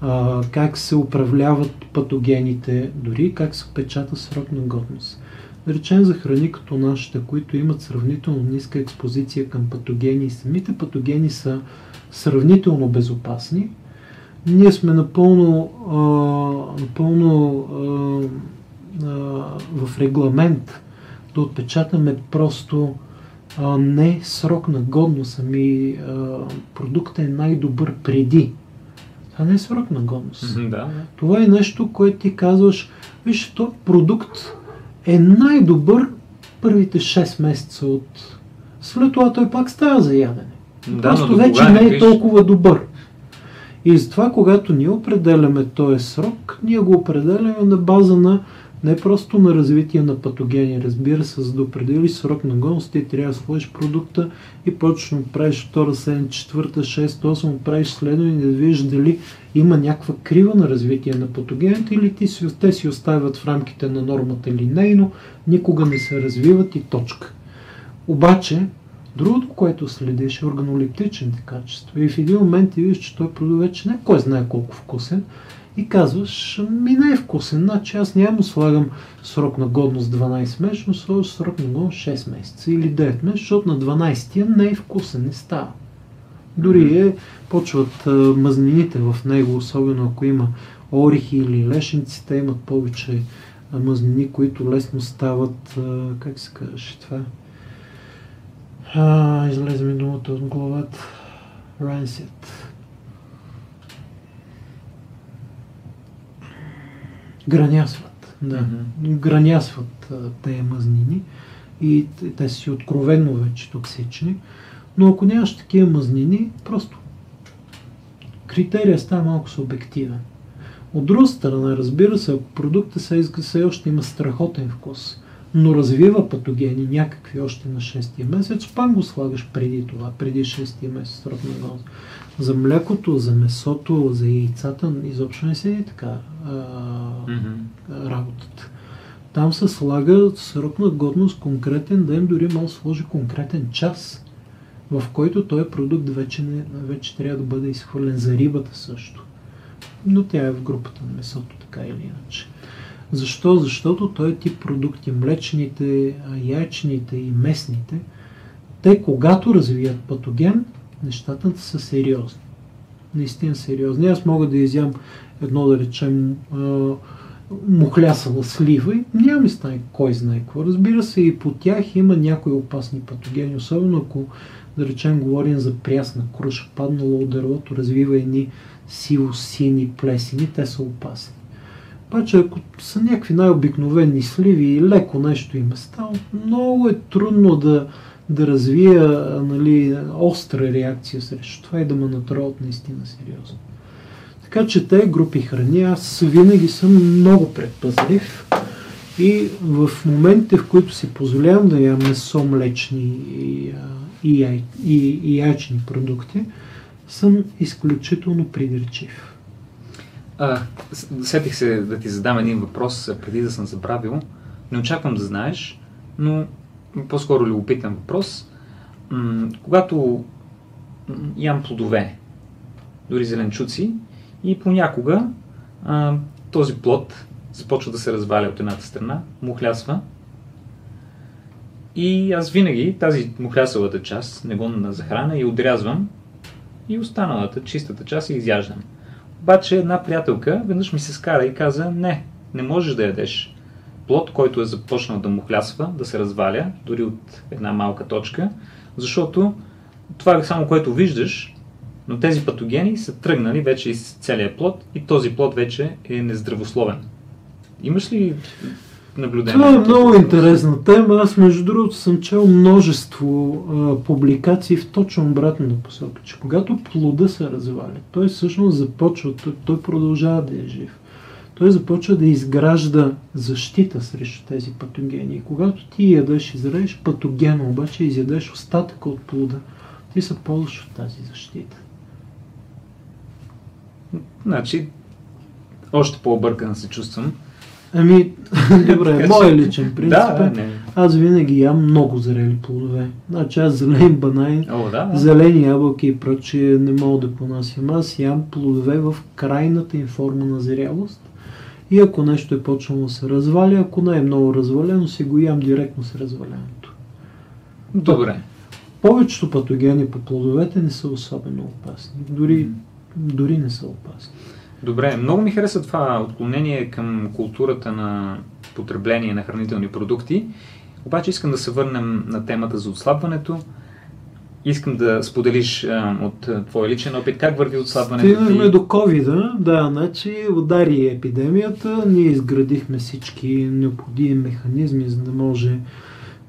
а, как се управляват патогените, дори как се печата срок на годност. Да за храни като нашите, които имат сравнително ниска експозиция към патогени и самите патогени са сравнително безопасни, ние сме напълно, а, напълно а, в регламент да отпечатаме просто а, не срок на годност, ами а, продуктът е най-добър преди. Това не е срок на годност. Да, да. Това е нещо, което ти казваш, виж, то продукт е най-добър първите 6 месеца от... След това той пак става за ядене. Да, Просто вече не е толкова добър. И затова, когато ние определяме този срок, ние го определяме на база на не просто на развитие на патогени. Разбира се, за да определиш срок на годност, ти трябва да сложиш продукта и почваш да правиш втора, седем, четвърта, шеста, осма, правиш следване и да видиш дали има някаква крива на развитие на патогените или ти те си оставят в рамките на нормата линейно, никога не се развиват и точка. Обаче, другото, което следиш е органолептичните качества. И в един момент ти виждаш, че той продукт вече не кой знае колко вкусен и казваш, ми не е вкусен, значи аз няма му слагам срок на годност 12 месеца, но слагам срок на годност 6 месеца или 9 месеца, защото на 12-тия не е вкусен, не става. Дори е, почват а, мазнините в него, особено ако има орехи или лешници, те имат повече а, мазнини, които лесно стават, а, как се казваше това? А, излезе ми думата от главата. Rancid. Гранясват. Да. Мгм. Гранясват тези мазнини и те си откровенно вече токсични. Но ако нямаш такива мазнини, просто критерия става малко субективен. От друга страна, разбира се, ако продукта се все още има страхотен вкус, но развива патогени някакви още на 6-я месец, пак го слагаш преди това, преди 6-я месец годност. За млекото, за месото, за яйцата изобщо не седи така а, Мгм. работата. Там се слага срок на годност конкретен ден, дори може да сложи конкретен час, в който този продукт вече, не, вече трябва да бъде изхвърлен за рибата също. Но тя е в групата на месото, така или иначе. Защо? Защото този тип продукти, млечните, а, яйчените и местните, те когато развият патоген, нещата са сериозни. Наистина сериозни. Аз мога да изям едно, да речем, мухлясала слива и няма ми стане кой знае какво. Разбира се, и по тях има някои опасни патогени, особено ако, да речем, говорим за прясна круша, паднала от дървото, развива едни сиво-сини плесени, те са опасни. Обаче, ако са някакви най-обикновени сливи и леко нещо им е стало, много е трудно да, да развия нали, остра реакция срещу това и да ме натроват наистина сериозно. Така че те групи храни, аз винаги съм много предпазлив и в моментите, в които си позволявам да ям месо, млечни и, и, и, и яйчни продукти, съм изключително придирчив. А, сетих се да ти задам един въпрос, преди да съм забравил. Не очаквам да знаеш, но по-скоро любопитен въпрос. Когато ям плодове, дори зеленчуци, и понякога а, този плод започва да се разваля от едната страна, мухлясва. И аз винаги тази мухлясалата част, не го на захрана, и отрязвам и останалата, чистата част, я изяждам. Обаче една приятелка веднъж ми се скара и каза, не, не можеш да ядеш плод, който е започнал да мухлясва, да се разваля, дори от една малка точка, защото това е само което виждаш, но тези патогени са тръгнали вече из целия плод и този плод вече е нездравословен. Имаш ли наблюдение? Това е много интересна тема. Аз, между другото, съм чел множество а, публикации в точно обратна посока, че когато плода се разваля, той всъщност започва, той, той продължава да е жив. Той започва да изгражда защита срещу тези патогени. И когато ти ядеш, израеш патогена, обаче изядеш остатъка от плода, ти се ползваш от тази защита. Значи, още по-объркан се чувствам. Ами, добре, мой личен принцип Да, е, аз винаги ям много зрели плодове. Значи аз зелен банан, О, да, да. Зелени ябълки и прочие не мога да понасям. Аз ям плодове в крайната им форма на зрялост. И ако нещо е почнало да се разваля, ако не е много развалено, си го ям директно с развалянето. Добре. Повечето патогени по плодовете не са особено опасни. Дори, дори не са опасни. Добре, много ми хареса това отклонение към културата на потребление на хранителни продукти. Обаче искам да се върнем на темата за отслабването. Искам да споделиш а, от а, твой личен опит как върви отслабването Стигнахме ти. до covid да, значи удари епидемията, ние изградихме всички необходими механизми, за да може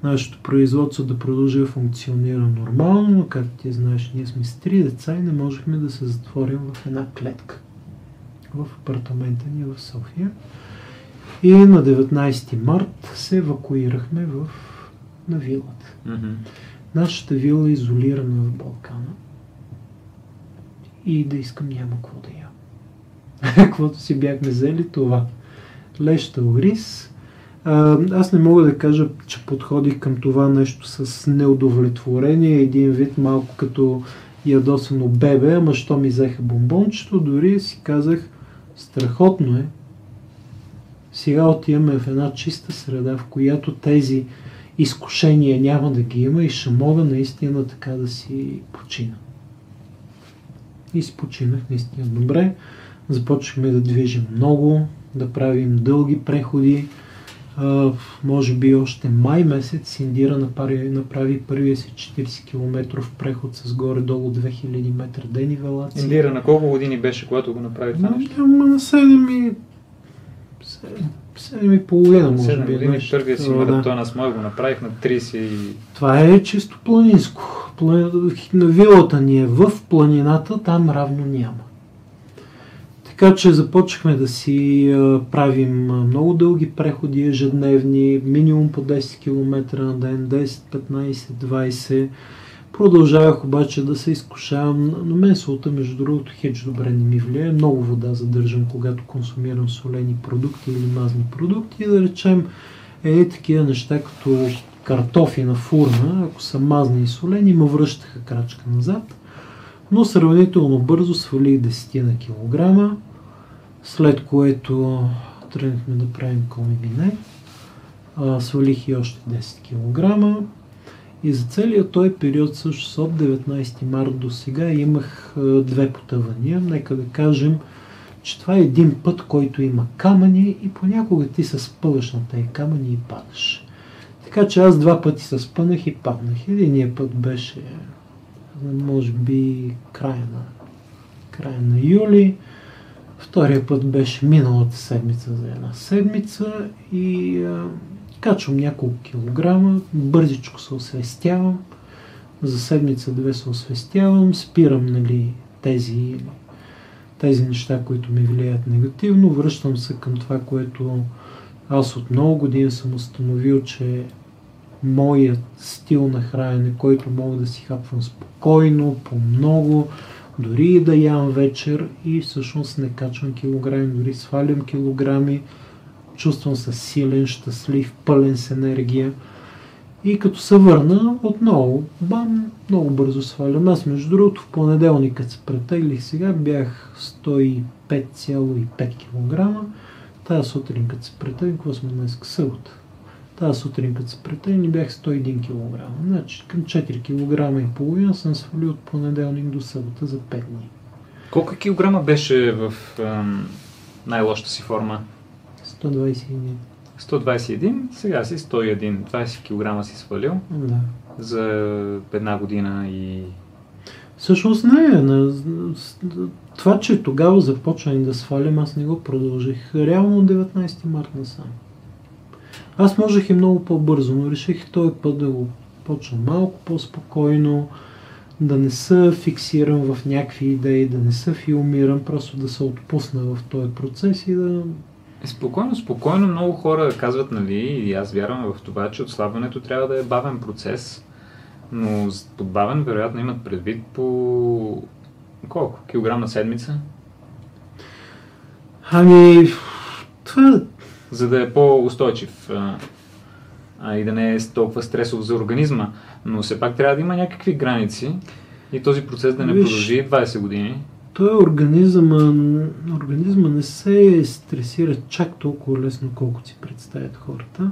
нашето производство да продължи да функционира нормално, но както ти знаеш, ние сме с три деца и не можехме да се затворим в една клетка в апартамента ни в София. И на 19 март се евакуирахме в, на вилата. Мгм. Нашата вила е изолирана в Балкана. И да искам няма какво да ям. Каквото си бяхме взели това. Леща ориз. Аз не мога да кажа, че подходих към това нещо с неудовлетворение, един вид малко като ядосано бебе, ама що ми взеха бомбончето, дори си казах, страхотно е. Сега отиваме в една чиста среда, в която тези изкушения няма да ги има и ще мога наистина така да си почина. И си починах наистина добре. Започнахме да движим много, да правим дълги преходи. А, може би още май месец Индира направи, направи първия си 40 км преход с горе-долу 2000 метра денивелация. Индира, на колко години беше, когато го направи това Но нещо? на 7 и 7 и половина, може 7 би. години нещо първия си такова, да. маратон, аз мой го направих на 30 и... Това е чисто планинско. Плани- На вилата ни е в планината, там равно няма. Така че започнахме да си а, правим много дълги преходи ежедневни, минимум по 10 км на ден, 10, 15, 20. Продължавах обаче да се изкушавам. На- На мен солта, между другото, хеч добре не ми влияе. Много вода задържам, когато консумирам солени продукти или мазни продукти. Да речем, е такива неща, като картофи на фурна, ако са мазни и солени, ме връщаха крачка назад. Но сравнително бързо свалих 10 на килограма, след което тръгнахме да правим комибине. Свалих и още 10 килограма. И за целият този период, също от 19 март до сега, имах а, две потъвания. Нека да кажем, че това е един път, който има камъни и понякога ти се спъваш на тези камъни и падаш. Така че аз два пъти се спънах и паднах. Единият път беше, може би, края на, края на юли. Втория път беше миналата седмица за една седмица и а, качвам няколко килограма, бързичко се освестявам. За седмица-две се освестявам, спирам нали, тези, тези неща, които ми влияят негативно, връщам се към това, което аз от много години съм установил, че моят стил на хранене, който мога да си хапвам спокойно, по-много, дори и да ям вечер и всъщност не качвам килограми, дори свалям килограми, чувствам се силен, щастлив, пълен с енергия. И като се върна, отново, бам, много бързо свалям. Аз, между другото, в понеделник, като се претеглих сега, бях 105,5 кг. Тая сутрин, като се претеглих, какво сме днес? Събота. Тази сутрин, като се претегли, бях 101 кг. Значи към 4 кг и половина съм свалил от понеделник до събота за 5 дни. Колко килограма беше в ам, най-лошата си форма? 121. 121, сега си 101. 20 кг си свалил Да. за една година и... Всъщност не е. С- това, че тогава започнах да свалям, аз не го продължих. Реално от 19 марта насам. Аз можех и много по-бързо, но реших този път да го почна малко по-спокойно, да не се фиксирам в някакви идеи, да не се филмирам, просто да се отпусна в този процес и да... Е, Спокойно, спокойно. Много хора казват, нали, и аз вярвам в това, че отслабването трябва да е бавен процес. Но под бавен, вероятно, имат предвид по... Колко? Килограм на седмица? Ами, това За да е по-устойчив а, а, и да не е толкова стресов за организма. Но все пак трябва да има някакви граници и този процес да не Виж, продължи 20 години. Той организъм, организма не се стресира чак толкова лесно, колкото си представят хората.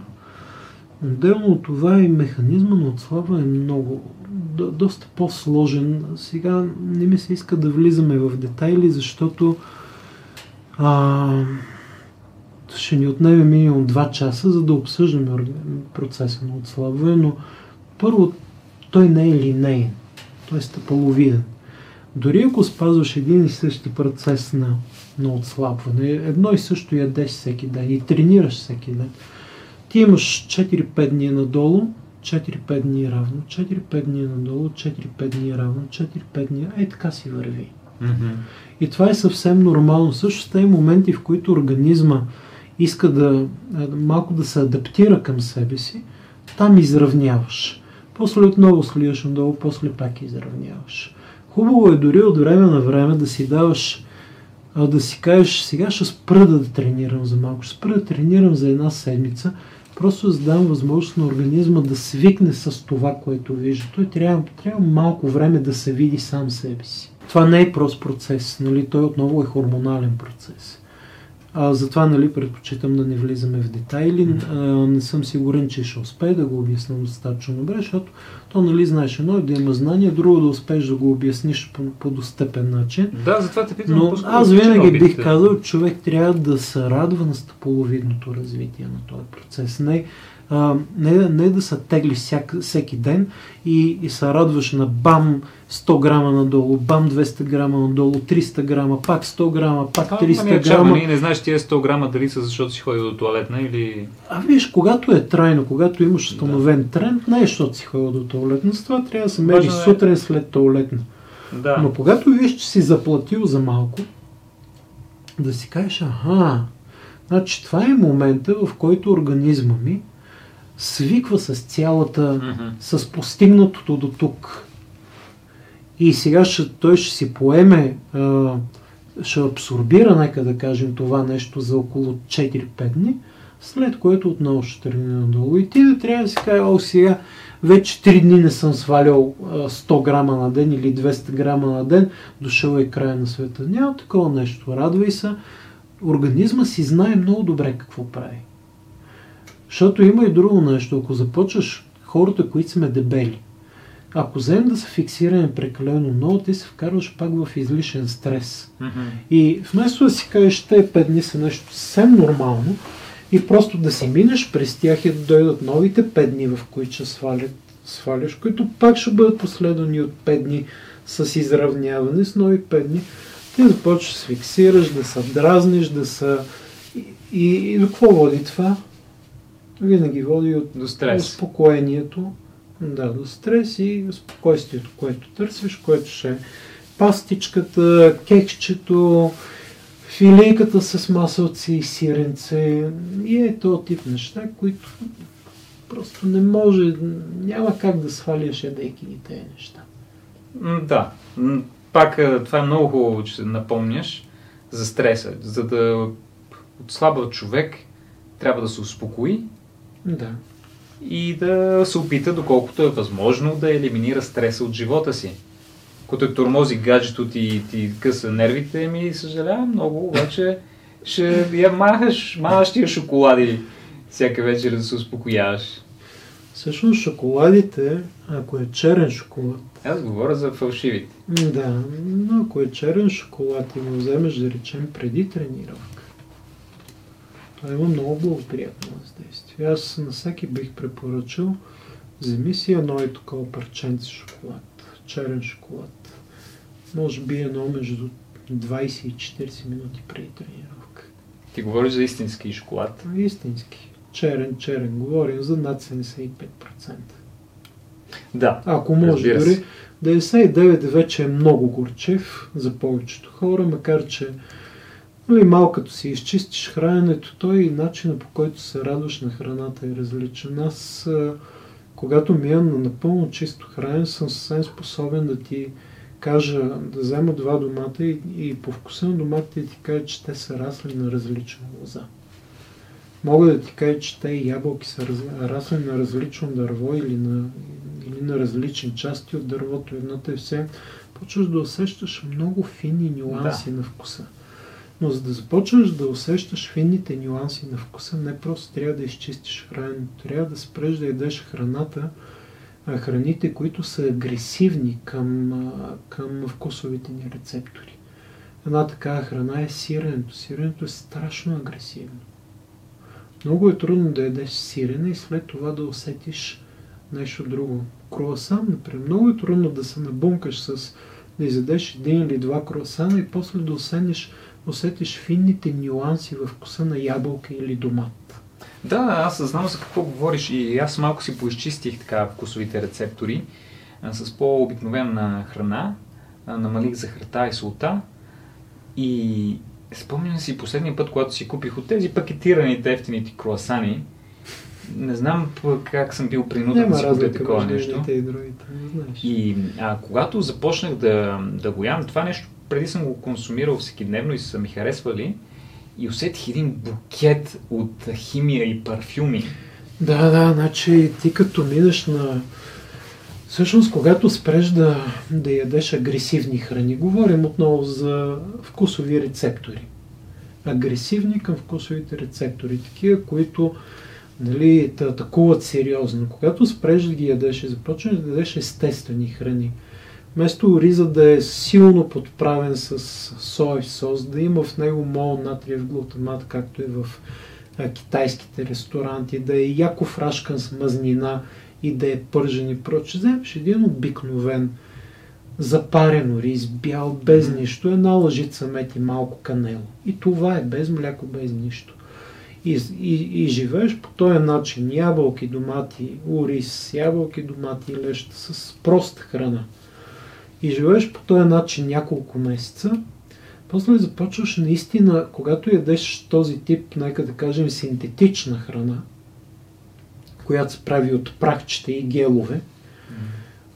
Отделно от това и механизма на отслабване е много, до, доста по-сложен. Сега не ми се иска да влизаме в детайли, защото а, ще ни отнеме минимум 2 часа, за да обсъждаме процеса на отслабване, но първо той не е линейен, той е стъпаловиден. Дори ако спазваш един и същи процес на, на отслабване, едно и също ядеш всеки ден и тренираш всеки ден, ти имаш 4-5 дни надолу, 4-5 дни равно, 4-5 дни надолу, 4-5 дни равно, 4-5 дни, ей така си върви. И това е съвсем нормално. Също с тези моменти, в които организма иска да малко да се адаптира към себе си, там изравняваш. После отново сливаш надолу, после пак изравняваш. Хубаво е дори от време на време да си даваш, а, да си кажеш, сега ще спра да тренирам за малко, ще спра да тренирам за една седмица, просто за да дам възможност на организма да свикне с това, което вижда. Той трябва, трябва малко време да се види сам себе си. Това не е прост процес, нали? той отново е хормонален процес. А, затова нали, предпочитам да не влизаме в детайли. А, не съм сигурен, че ще успея да го обясня достатъчно добре, защото то нали, знаеш едно е да има знание, друго да успееш да го обясниш по, по достъпен начин. Да, затова те питам. Но аз винаги бих чернобилите. казал, човек трябва да се радва на стъполовидното развитие на този процес. Не, а, не, не да се тегли всяк, всеки ден и, и се радваш на бам 100 грама надолу, бам 200 грама надолу, 300 грама, пак 100 грама, пак 300 ами, грама. Не, не знаеш тия 100 грама дали са защото си ходил до туалетна или... А виж, когато е трайно, когато имаш установен да. тренд, не е защото си ходил до туалетна, с това трябва да се мери сутрин след туалетна. Да. Но когато виж, че си заплатил за малко, да си кажеш, аха, значи това е момента, в който организма ми свиква с цялата, Мгм. с постигнатото до тук. И сега ще, той ще си поеме, а, ще абсорбира, нека да кажем, това нещо за около 4-5 дни, след което отново ще тръгне надолу. И ти да трябва да си кажа, о, сега вече 3 дни не съм свалял а, 100 грама на ден или 200 грама на ден, дошъл е края на света. Няма такова нещо. Радвай се. Организма си знае много добре какво прави. Защото има и друго нещо. Ако започваш хората, които сме дебели, ако вземем да се фиксираме прекалено много, ти се вкарваш пак в излишен стрес. Мгм. И вместо да си кажеш, те пет дни са нещо съвсем нормално и просто да си минеш през тях и да дойдат новите пет дни, в които ще свалят, сваляш, които пак ще бъдат последвани от пет дни с изравняване, с нови пет дни, ти започваш да се фиксираш, да се дразниш, да се... И, и, и до какво води това? Винаги води от До стрес. успокоението, да, до стрес и спокойствието, което търсиш, което ще е пастичката, кексчето, филейката с масълци и сиренце и е този тип неща, които просто не може, няма как да сваляш ядейки ги тези неща. Да. Пак е, това е много хубаво, че напомняш за стреса. За да отслабва човек, трябва да се успокои Да. и да се опита, доколкото е възможно, да елиминира стреса от живота си. Като е тормози гаджето ти и ти къса нервите, ми съжалявам много, обаче ще я махаш, махаш тия шоколади всяка вечер да се успокояваш. Всъщност шоколадите, ако е черен шоколад, Аз говоря за фалшивите. да, но ако е черен шоколад и го вземеш, да речем, преди тренировка, това има много благоприятно въздействие. Аз на всеки бих препоръчал, вземи си едно и такова парченце шоколад, черен шоколад. Може би едно между 20 и 40 минути преди тренировка. Ти говориш за истински шоколад. Истински. Черен, черен. Говорим за над 75%. Да. Ако може дори. се. 99 вече е много горчев за повечето хора, макар че нали, малко като си изчистиш храненето, той и начина по който се радваш на храната е различен. Аз, когато миям на напълно чисто хранене, съм съвсем способен да ти кажа, да взема два домата и, и по вкуса на доматите ти кажа, че те са расли на различна лоза. Мога да ти кажа, че те ябълки са раз, расли на различно дърво или на, или на различни части от дървото. Едното е все. Почваш да усещаш много финни нюанси на вкуса. Но за да започнеш да усещаш финните нюанси на вкуса, не просто трябва да изчистиш храненето, трябва да спреш да ядеш храната, храните, които са агресивни към, към вкусовите ни рецептори. Една такава храна е сиренето. Сиренето е страшно агресивно. Много е трудно да ядеш сирене и след това да усетиш нещо друго. Круасан, например. Много е трудно да се набункаш с да изядеш един или два круасана и после да усетиш, усетиш финните нюанси в вкуса на ябълка или домат. Да, аз знам за какво говориш и аз малко си поизчистих така вкусовите рецептори а, с по-обикновена храна, а, намалих захарта и солта и спомням си последния път, когато си купих от тези пакетираните ефтините круасани, не знам как съм бил принуден да си купя такова нещо. и. И а, когато започнах да, да го ям, това нещо преди съм го консумирал всекидневно и са ми харесвали и усетих един букет от химия и парфюми. Да, да, значи ти като минеш на... Всъщност, когато спреш да, да ядеш агресивни храни, говорим отново за вкусови рецептори. Агресивни към вкусовите рецептори, такива, които нали, те атакуват сериозно. Когато спреш да ги ядеш и започнеш да ядеш естествени храни, вместо риза да е силно подправен с соев сос, да има в него мол натриев глутамат, както е в а, китайските ресторанти, да е яко фрашкан с мазнина и да е пържен и проче. Вземеш един обикновен запарен рис, бял, без нищо, една лъжица мед и малко канело. И това е без мляко, без нищо. И, и, и живееш по този начин. Ябълки, домати, ориз, ябълки, домати и леща с проста храна. И живееш по този начин няколко месеца. После започваш наистина, когато ядеш този тип, нека да кажем, синтетична храна, която се прави от прахчета и гелове,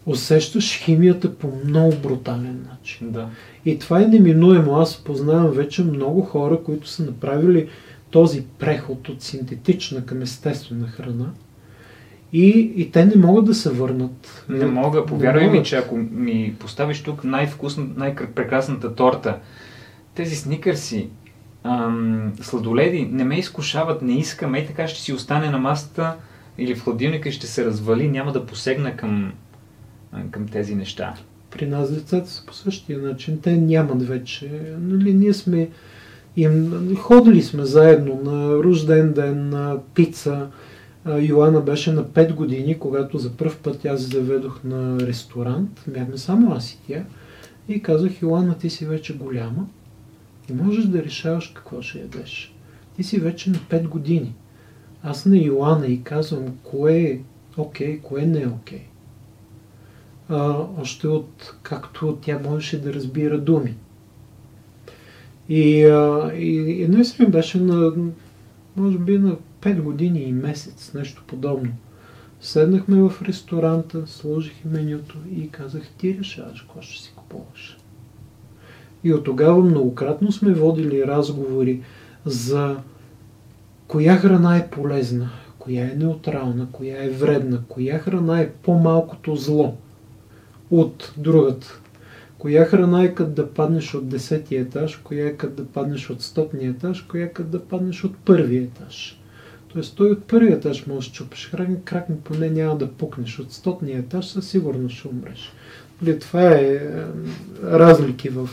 усещаш химията по много брутален начин. Да. И това е неминуемо. Аз познавам вече много хора, които са направили този преход от синтетична към естествена храна. И, и те не могат да се върнат. Не мога. Повярвай ми, че ако ми поставиш тук най-вкусна, най-прекрасната торта, тези сникърси, ам, сладоледи, не ме изкушават, не искам, и така ще си остане на масата или в хладилника и ще се развали, няма да посегна към, към тези неща. При нас децата са по същия начин. Те нямат вече. Нали, ние сме им, ходили сме заедно на рожден ден, на пица. Йоана беше на 5 години, когато за първ път аз заведох на ресторант. Бяхме само аз и тя. И казах, Йоана, ти си вече голяма и можеш да решаваш какво ще ядеш. Ти си вече на 5 години. Аз на Йоана и казвам, кое е окей, okay, кое не е окей. Okay. Още от както тя можеше да разбира думи. И, а, и едно и беше на, може би на 5 години и месец, нещо подобно. Седнахме в ресторанта, сложих менюто и казах, ти решаваш какво ще си купуваш. И от тогава многократно сме водили разговори за коя храна е полезна, коя е неутрална, коя е вредна, коя храна е по-малкото зло от другата. Коя храна е като да паднеш от 10 етаж, коя е като да паднеш от 100 етаж, коя е като да паднеш от първия етаж. Тоест той от първия етаж можеш да чупиш крак, крак поне няма да пукнеш. От стотния етаж със сигурност ще умреш. Нали, това е, е разлики в...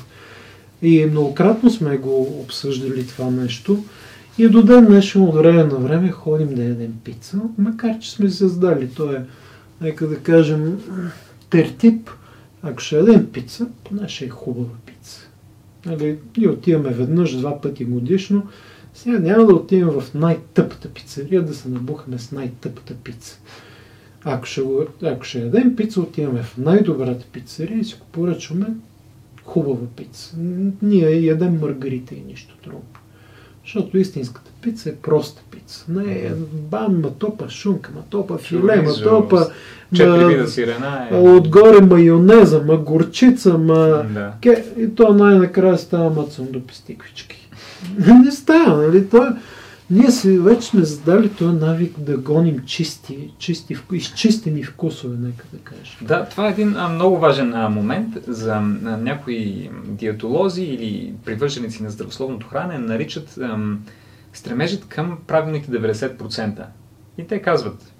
И многократно сме го обсъждали това нещо. И до ден днешен от време на време ходим да ядем пица, макар че сме се създали. То е, нека да кажем, тертип. Ако ще ядем пица, поне ще е хубава пица. Нали, ние отиваме веднъж, два пъти годишно. Сега няма да отидем в най-тъпата пицария да се набухаме с най-тъпата пица. Ако ще, ако ще ядем пица, отиваме в най-добрата пицария и си поръчваме хубава пица. Ние ядем маргарита и нищо друго. Защото истинската пица е проста пица. Не е бам, ма топа шунка, ма топа филе, ма топа... Четири вида сирена е... Отгоре майонеза, ма горчица, ма... Да. Ке, и то най-накрая става мацун до пестиквички. Не става, нали? То е... Ние си вече сме задали този навик да гоним чисти, чисти, изчистени вкусове, нека да кажем. Да, това е един а, много важен а, момент за а, някои диетолози или привърженици на здравословното хранене наричат а, стремежът към правилните 90%. И те казват,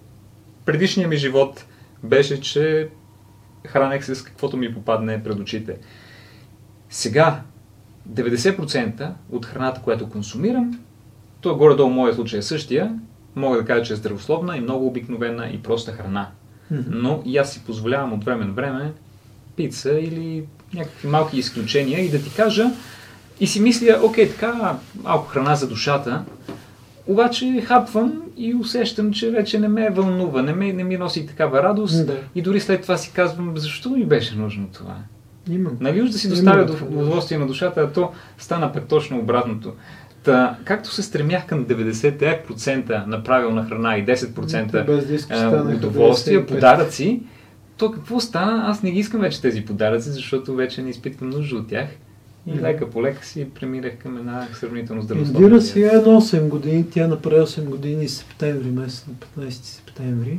предишният ми живот беше, че хранех се с каквото ми попадне пред очите. Сега 90% от храната, която консумирам, то горе-долу моят случай е същия. Мога да кажа, че е здравословна и много обикновена и проста храна. Но и аз си позволявам от време на време пица или някакви малки изключения и да ти кажа и си мисля, окей, така малко храна за душата, обаче хапвам и усещам, че вече не ме вълнува, не, ме, не ми носи такава радост да. и дори след това си казвам, защо ми беше нужно това? Имам. Уж да си доставя удоволствие на душата, а то стана пък точно обратното. Та, както се стремях към 90% на правилна храна и 10% удоволствие, подаръци, то какво стана? Аз не ги искам вече тези подаръци, защото вече не изпитвам нужда от тях. И лека по лека си премирах към една сравнително здравословна. Индира сега е на 8 години, тя направи 8 години септември месец, на 15 септември.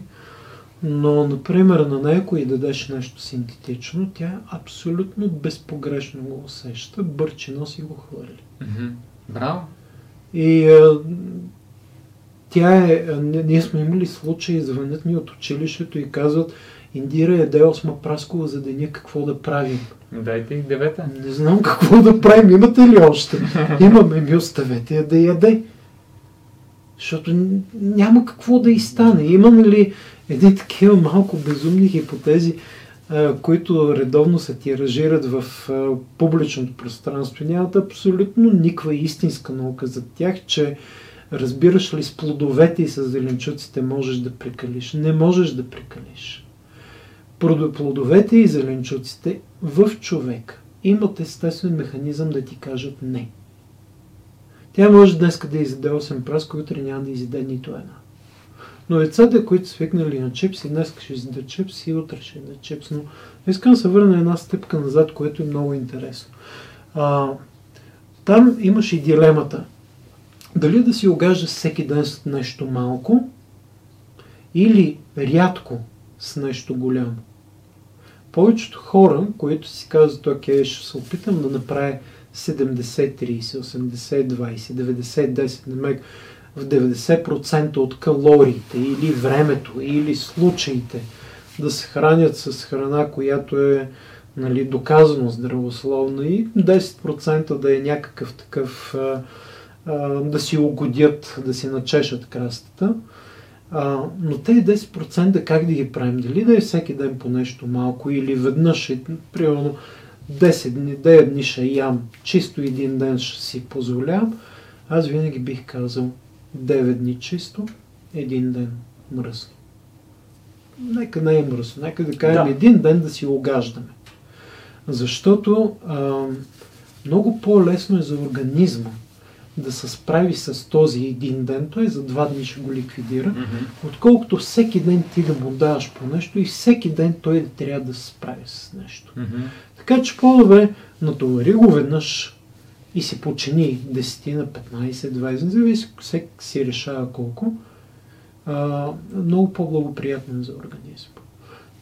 Но, например, на и дадеш нещо синтетично, тя абсолютно безпогрешно го усеща, бърчи носи го хвърли. Mm-hmm. Браво! И а, тя е, а, ние сме имали случаи, звънят ми от училището и казват, Индира е дел сма праскова за деня, какво да правим. Дайте и девета. Не знам какво да правим, имате ли още? Имаме ми, оставете я да яде. Защото няма какво да и стане. Има нали едни такива малко безумни хипотези, които редовно се тиражират в публичното пространство. Нямат абсолютно никаква истинска наука за тях, че разбираш ли с плодовете и с зеленчуците можеш да прекалиш. Не можеш да прекалиш. Плодовете и зеленчуците в човек имат естествен механизъм да ти кажат не. Тя може днес да изяде 8 праска, утре няма да изяде нито една. Но децата, които свикнали на чипси, днес ще изяде чипс и утре ще изяде чипс. Но искам да се върна една стъпка назад, което е много интересно. А, там имаше и дилемата. Дали да си огажда всеки ден с нещо малко или рядко с нещо голямо. Повечето хора, които си казват, окей, ще се опитам да направя 70-30, 80-20, 90-10, намек в 90% от калориите или времето, или случаите да се хранят с храна, която е нали, доказано здравословна и 10% да е някакъв такъв да си угодят, да си начешат крастата. Но те 10% как да ги правим? Дали да е всеки ден по нещо малко или веднъж, е, примерно 10 дни, 9 дни ще ям, чисто един ден ще си позволявам, аз винаги бих казал 9 дни чисто, един ден мръсно. Нека не е мръсно, нека да кажем Да. един ден да си огаждаме. Защото а, много по-лесно е за организма да се справи с този един ден, той за два дни ще го ликвидира, отколкото всеки ден ти да му даваш по нещо и всеки ден той да трябва да се справи с нещо. Така че по-добре натовари го веднъж и си почини 10 на 15, 20, зависи, всеки си решава колко. А, много по-благоприятно за организма.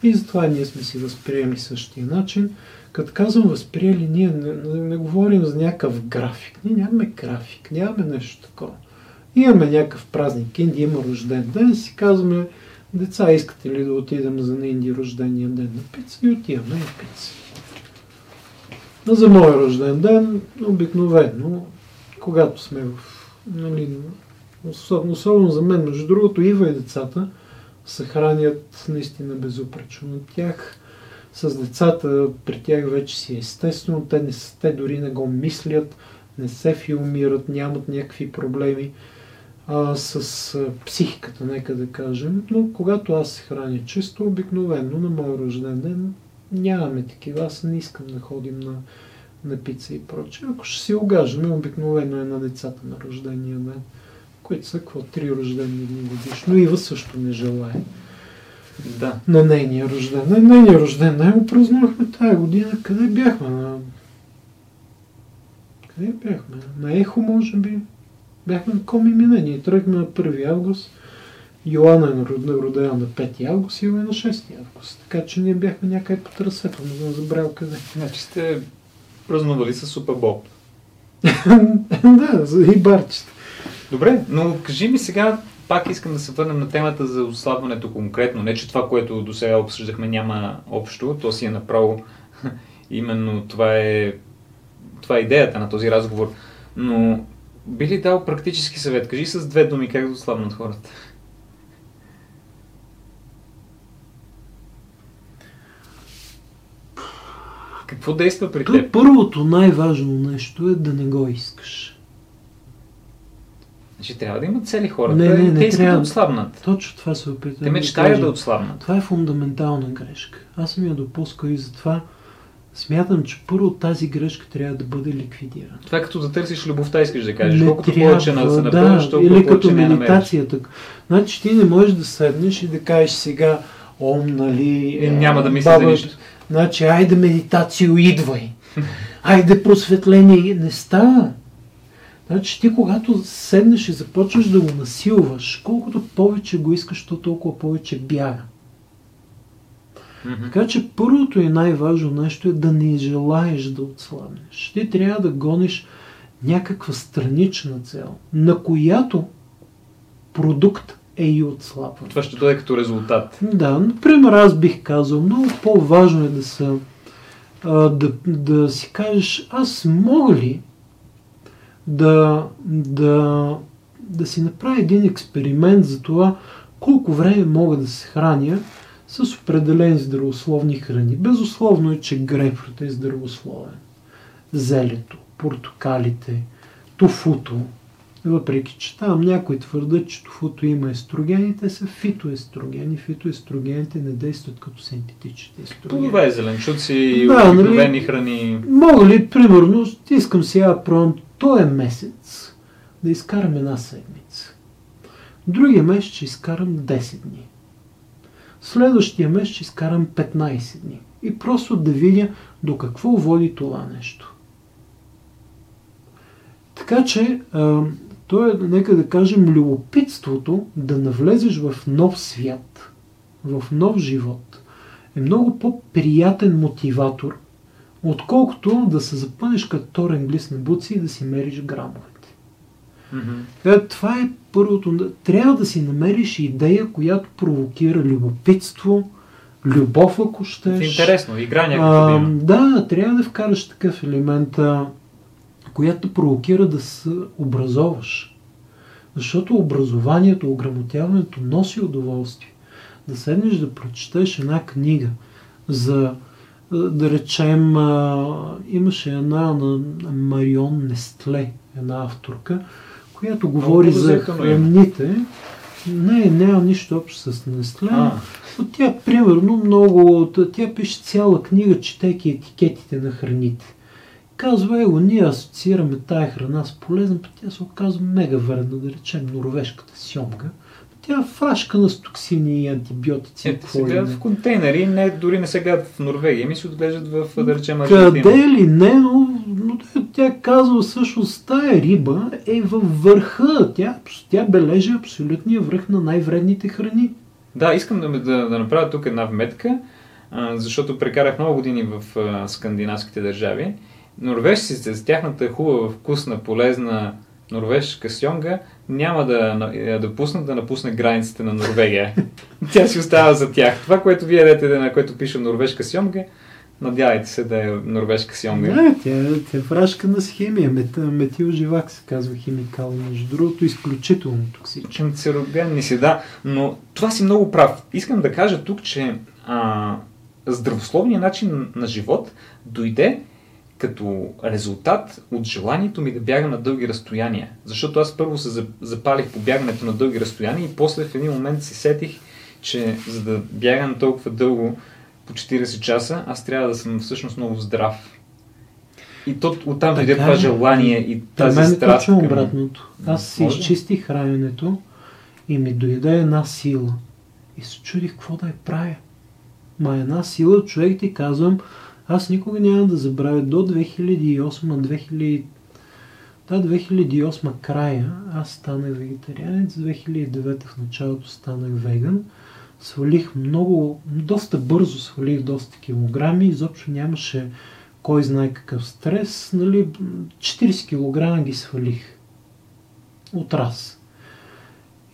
И затова ние сме си възприели същия начин. Като казвам възприели, ние не, не, не говорим за някакъв график. Ние нямаме график, нямаме нещо такова. Имаме някакъв празник, Инди има рожден ден, си казваме, деца, искате ли да отидем за на Инди рождения ден на пица и отиваме на пица. Но за мой рожден ден, обикновено, когато сме в, нали, особено, особено за мен, между другото, Ива и децата се хранят наистина безупречно. На тях с децата, при тях вече си е естествено, те, не, те дори не го мислят, не се филмират, нямат някакви проблеми а, с а, психиката, нека да кажем. Но когато аз се храня чисто, обикновено на мой рожден ден нямаме такива. Аз не искам да ходим на, на пица и прочее. Ако ще си огаждаме, обикновено е на децата на рождения ден, които са какво, три рождени дни годишно. Ива също не желая Да. на нейния рожден ден. Нейния рожден ден го празнувахме тая година. Къде бяхме? На... Къде бяхме? На Ехо, може би. Бяхме на Коми Мине. Ние тръгнахме на 1 август. Йоанна е родена на 5 август и е на 6 август. Така че ние бяхме някъде по трасето, не съм забрал къде. Значи сте празнували с Супербол. да, и барчета. Добре, но кажи ми сега, пак искам да се върнем на темата за отслабването конкретно. Не, че това, което до сега обсъждахме няма общо, то си е направо именно това е, това е идеята на този разговор. Но би ли дал практически съвет? Кажи с две думи как да отслабнат хората. Какво действа при теб? първото най-важно нещо е да не го искаш. Значи трябва да имат цели хората. Не, не, не те искат трябва. да отслабнат. Точно това се опитвам. Те да мечтаят кажа. да отслабнат. Това е фундаментална грешка. Аз съм я допускал и затова смятам, че първо тази грешка трябва да бъде ликвидирана. Това е като да търсиш любовта, искаш да кажеш. Не Колкото трябва, повече на се напълниш, да, или като медитацията. Значи ти не можеш да седнеш и да кажеш сега, ом, нали... И няма да мисля за нищо. Значи, айде медитацио, идвай. Айде просветление. Не става. Значи ти когато седнеш и започваш да го насилваш, колкото повече го искаш, то толкова повече бяга. Така че първото и най-важно нещо е да не желаеш да отслабнеш. Ти трябва да гониш някаква странична цел, на която продукт е и отслабване. Това ще дойде като резултат. Да, например, аз бих казал, много по-важно е да, са, да, да си кажеш, аз мога ли да, да да си направя един експеримент за това колко време мога да се храня с определени здравословни храни. Безусловно е, че грейпфрут е здравословен. Зелето, портокалите, тофуто, въпреки, че там някои твърдат, че тофуто има естрогени, те са фитоестрогени. Фитоестрогените не действат като синтетичните естрогени. Плодове, зеленчуци и Да, нали? храни. Мога ли, примерно, искам сега пробвам този месец да изкарам една седмица. Другия месец ще изкарам 10 дни. Следващия месец ще изкарам 15 дни. И просто да видя до какво води това нещо. Така че, то е, нека да кажем, любопитството да навлезеш в нов свят, в нов живот, е много по-приятен мотиватор, отколкото да се запънеш като торен глис на буци и да си мериш грамовете. Мгм. Е, Това е първото. Трябва да си намериш идея, която провокира любопитство, любов, ако щеш. Интересно, игра някаква да да, трябва да вкараш такъв елемент, която провокира да се образоваш. Защото образованието, ограмотяването носи удоволствие. Да седнеш да прочетеш една книга за, а, да речем, а, имаше една на Марион Нестле, една авторка, която говори за храните. Не, няма нищо общо с Нестле. Но тя, примерно, много... Тя пише цяла книга, четейки етикетите на храните. Казва, его, ние асоциираме тая храна с полезна, пък тя се оказва мега вредна, да речем норвежката сьомга. Тя е фрашка на с токсини и антибиотици. е, какво се ли гледат не. в контейнери, не, дори не се гледат в Норвегия, ми се отглеждат в, да речем, Къде Аржентина. ли не, но, но тя казва всъщност, тая риба е във върха. Тя, тя бележи абсолютния връх на най-вредните храни. Да, искам да, да, да направя тук една вметка, а, защото прекарах много години в а, скандинавските държави. Норвежците с тяхната хубава, вкусна, полезна норвежка сьонга няма да, я допуснат да напусне границите на Норвегия. Тя си остава за тях. Това, което вие ядете, на което пише норвежка сьомга, надявайте се да е норвежка сьомга. Не, тя, тя е фрашка на схемия. Мет, метил живак се казва химикал. Между другото, изключително токсичен. Канцерогенни си, да. Но това си много прав. Искам да кажа тук, че а, здравословният начин на живот дойде като резултат от желанието ми да бяга на дълги разстояния. Защото аз първо се за- запалих по бягането на дълги разстояния и после в един момент си сетих, че за да бягам толкова дълго, по 40 часа, аз трябва да съм всъщност много здрав. И то, оттам дойде това желание и тази мен страст. към- обратното. Аз си Може. изчистих храненето и ми дойде една сила. И се чудих какво да я правя. Ма една сила, човек ти казвам, аз никога няма да забравя до 2008 2000 Да, 2008 края аз станах вегетарианец, 2009 в началото станах веган. Свалих много, доста бързо свалих доста килограми, изобщо нямаше кой знае какъв стрес, нали, 40 кг ги свалих от раз.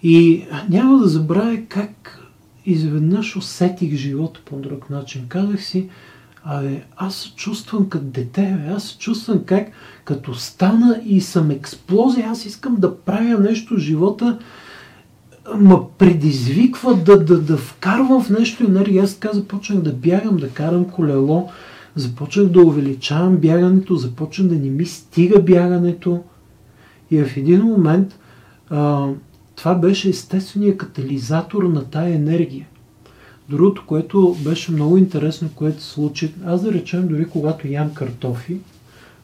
И няма да забравя как изведнъж усетих живота по друг начин. Казах си, абе, аз се чувствам като дете, аз се чувствам как като стана и съм експлозия, аз искам да правя нещо в живота, ма предизвиква да, да, да вкарвам в нещо енергия. Аз така започнах да бягам, да карам колело, започнах да увеличавам бягането, започна да не ми стига бягането. И в един момент а, това беше естественият катализатор на тая енергия. Другото, което беше много интересно, което се случи, аз да речем, дори когато ям картофи,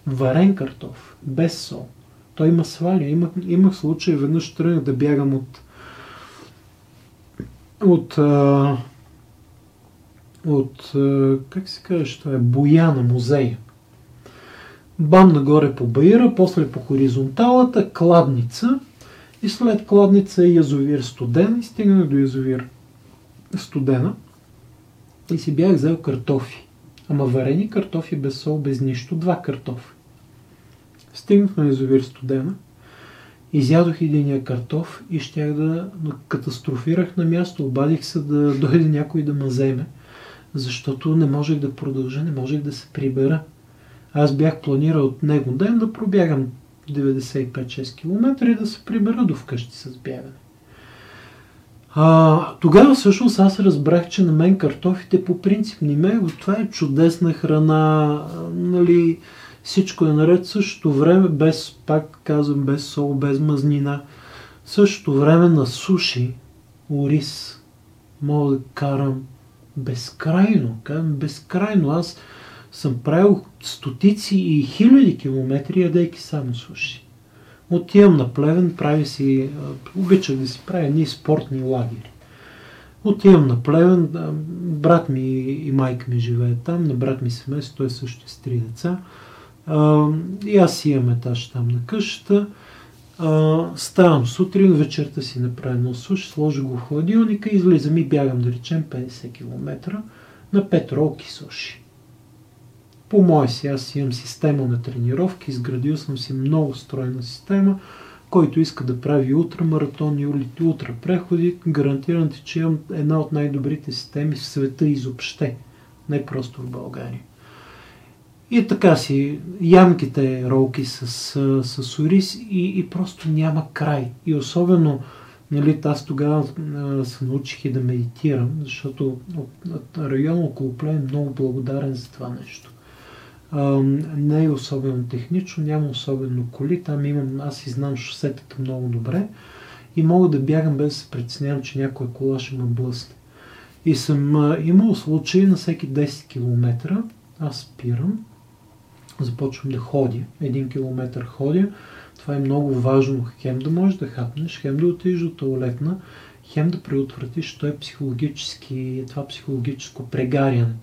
варен картоф, без сол, той има сваля. Имах, имах случай, веднъж тръгнах да бягам от от от, как се каже, това е боя на музея. Бам нагоре по баира, после по хоризонталата, кладница и след кладница е язовир студен и стигнах до язовир студена и си бях взел картофи. Ама варени картофи без сол, без нищо, два картофи. Стигнах на язовир студена, изядох единия картоф и щях да катастрофирах на място. Обадих се да дойде някой да ме вземе, защото не можех да продължа, не можех да се прибера. Аз бях планирал от него ден да пробягам 95-6 км и да се прибера до вкъщи с бягане. А, тогава всъщност аз разбрах, че на мен картофите по принцип не ме. Това е чудесна храна, нали, всичко е наред. Същото време, без, пак казвам, без сол, без мазнина. Същото време на суши, ориз, мога да карам безкрайно. Казвам безкрайно. Аз съм правил стотици и хиляди километри, ядейки само суши. Отивам на Плевен, прави си, обичах да си правя едни спортни лагери. Отивам на Плевен, брат ми и майка ми живеят там, на брат ми семейство, той също е с три деца. И аз имам етаж там на къщата. Ставам сутрин, вечерта си направя едно суш, сложа го в хладилника, излизам и бягам, да речем, 50 км на петролки суши по мое си, аз имам система на тренировки, изградил съм си много стройна система, който иска да прави ултрамаратони, ултрапреходи, гарантирам ти, че имам една от най-добрите системи в света изобще, не просто в България. И така си, ямките ролки с, с ориз и, и просто няма край. И особено, нали, аз тогава се научих и да медитирам, защото район около Плен е много благодарен за това нещо не е особено технично, няма особено коли, там имам, аз и знам шосетата много добре и мога да бягам без да се притеснявам, че някоя кола ще ме блъсне. И съм имал случаи на всеки 10 км, аз спирам, започвам да ходя, един километър ходя, това е много важно, хем да можеш да хапнеш, хем да отидеш до туалетна, хем да преотвратиш, то е психологически, това психологическо прегаряне.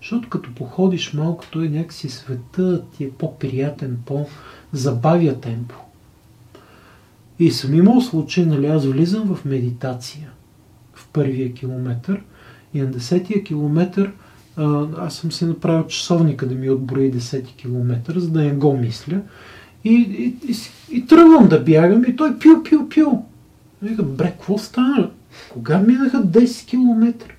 Защото като походиш малко, той някакси света ти е по-приятен, по-забавя темпо. И съм имал случай, нали, аз влизам в медитация в първия километър и на десетия километър аз съм си направил часовника да ми отброи 10 километър, за да не го мисля. И, и, и, и тръгвам да бягам и той пил, пил, пил. Вика, бре, какво стана? Кога минаха 10 километра?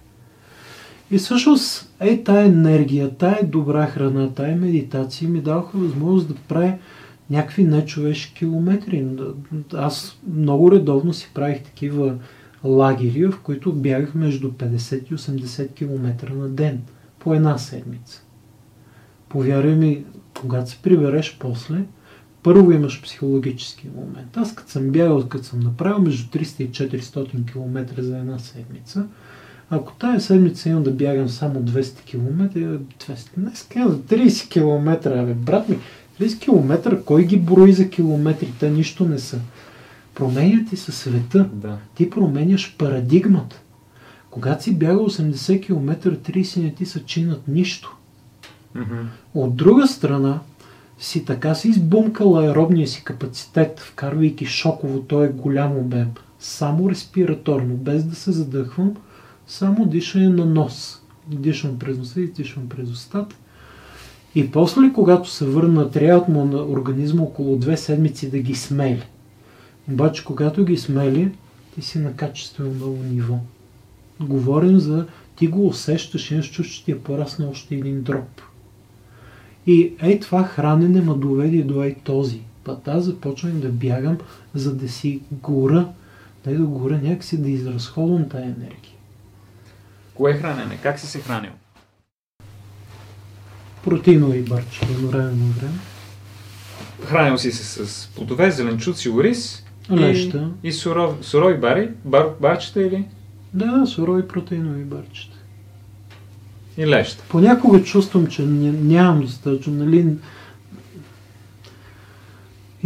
И всъщност, е, тая енергия, тая добра храна, тая медитация ми даваха възможност да правя някакви нечовешки километри. Аз много редовно си правих такива лагери, в които бягах между 50 и 80 км на ден, по една седмица. Повярвай ми, когато се прибереш после, първо имаш психологически момент. Аз като съм бягал, като съм направил между 300 и 400 км за една седмица, ако тази седмица имам да бягам само 200 км, 200, днес за 30 км, бе, брат ми, 30 км, кой ги брои за километри? Те нищо не са. Променя ти се света. Да. Ти променяш парадигмата. Когато си бяга 80 км, 30 не ти са чинат нищо. Mm-hmm. От друга страна, си така си избумкал аеробния си капацитет, вкарвайки шоково, той е голям обем, само респираторно, без да се задъхвам, само дишане на нос. Дишам през носа дишам през устата. И после, когато се върна, трябват му на организма около две седмици да ги смели. Обаче, когато ги смели, ти си на качествено ново ниво. Говорим за ти го усещаш, имаш чувство, че ти е пораснал още един дроп. И ей това хранене ме доведе до ей този път. Аз започвам да бягам, за да си гора, да гора някакси да изразходвам тая енергия. Кое е хранене? Как си се хранил? Протеинови барчета, но време на време. Хранил си се с плодове, зеленчуци, ориз Леща. и, и суров, сурови бари, бар, барчета или? Да, сурови протеинови барчета. И леща. Понякога чувствам, че нямам достатъчно, нали,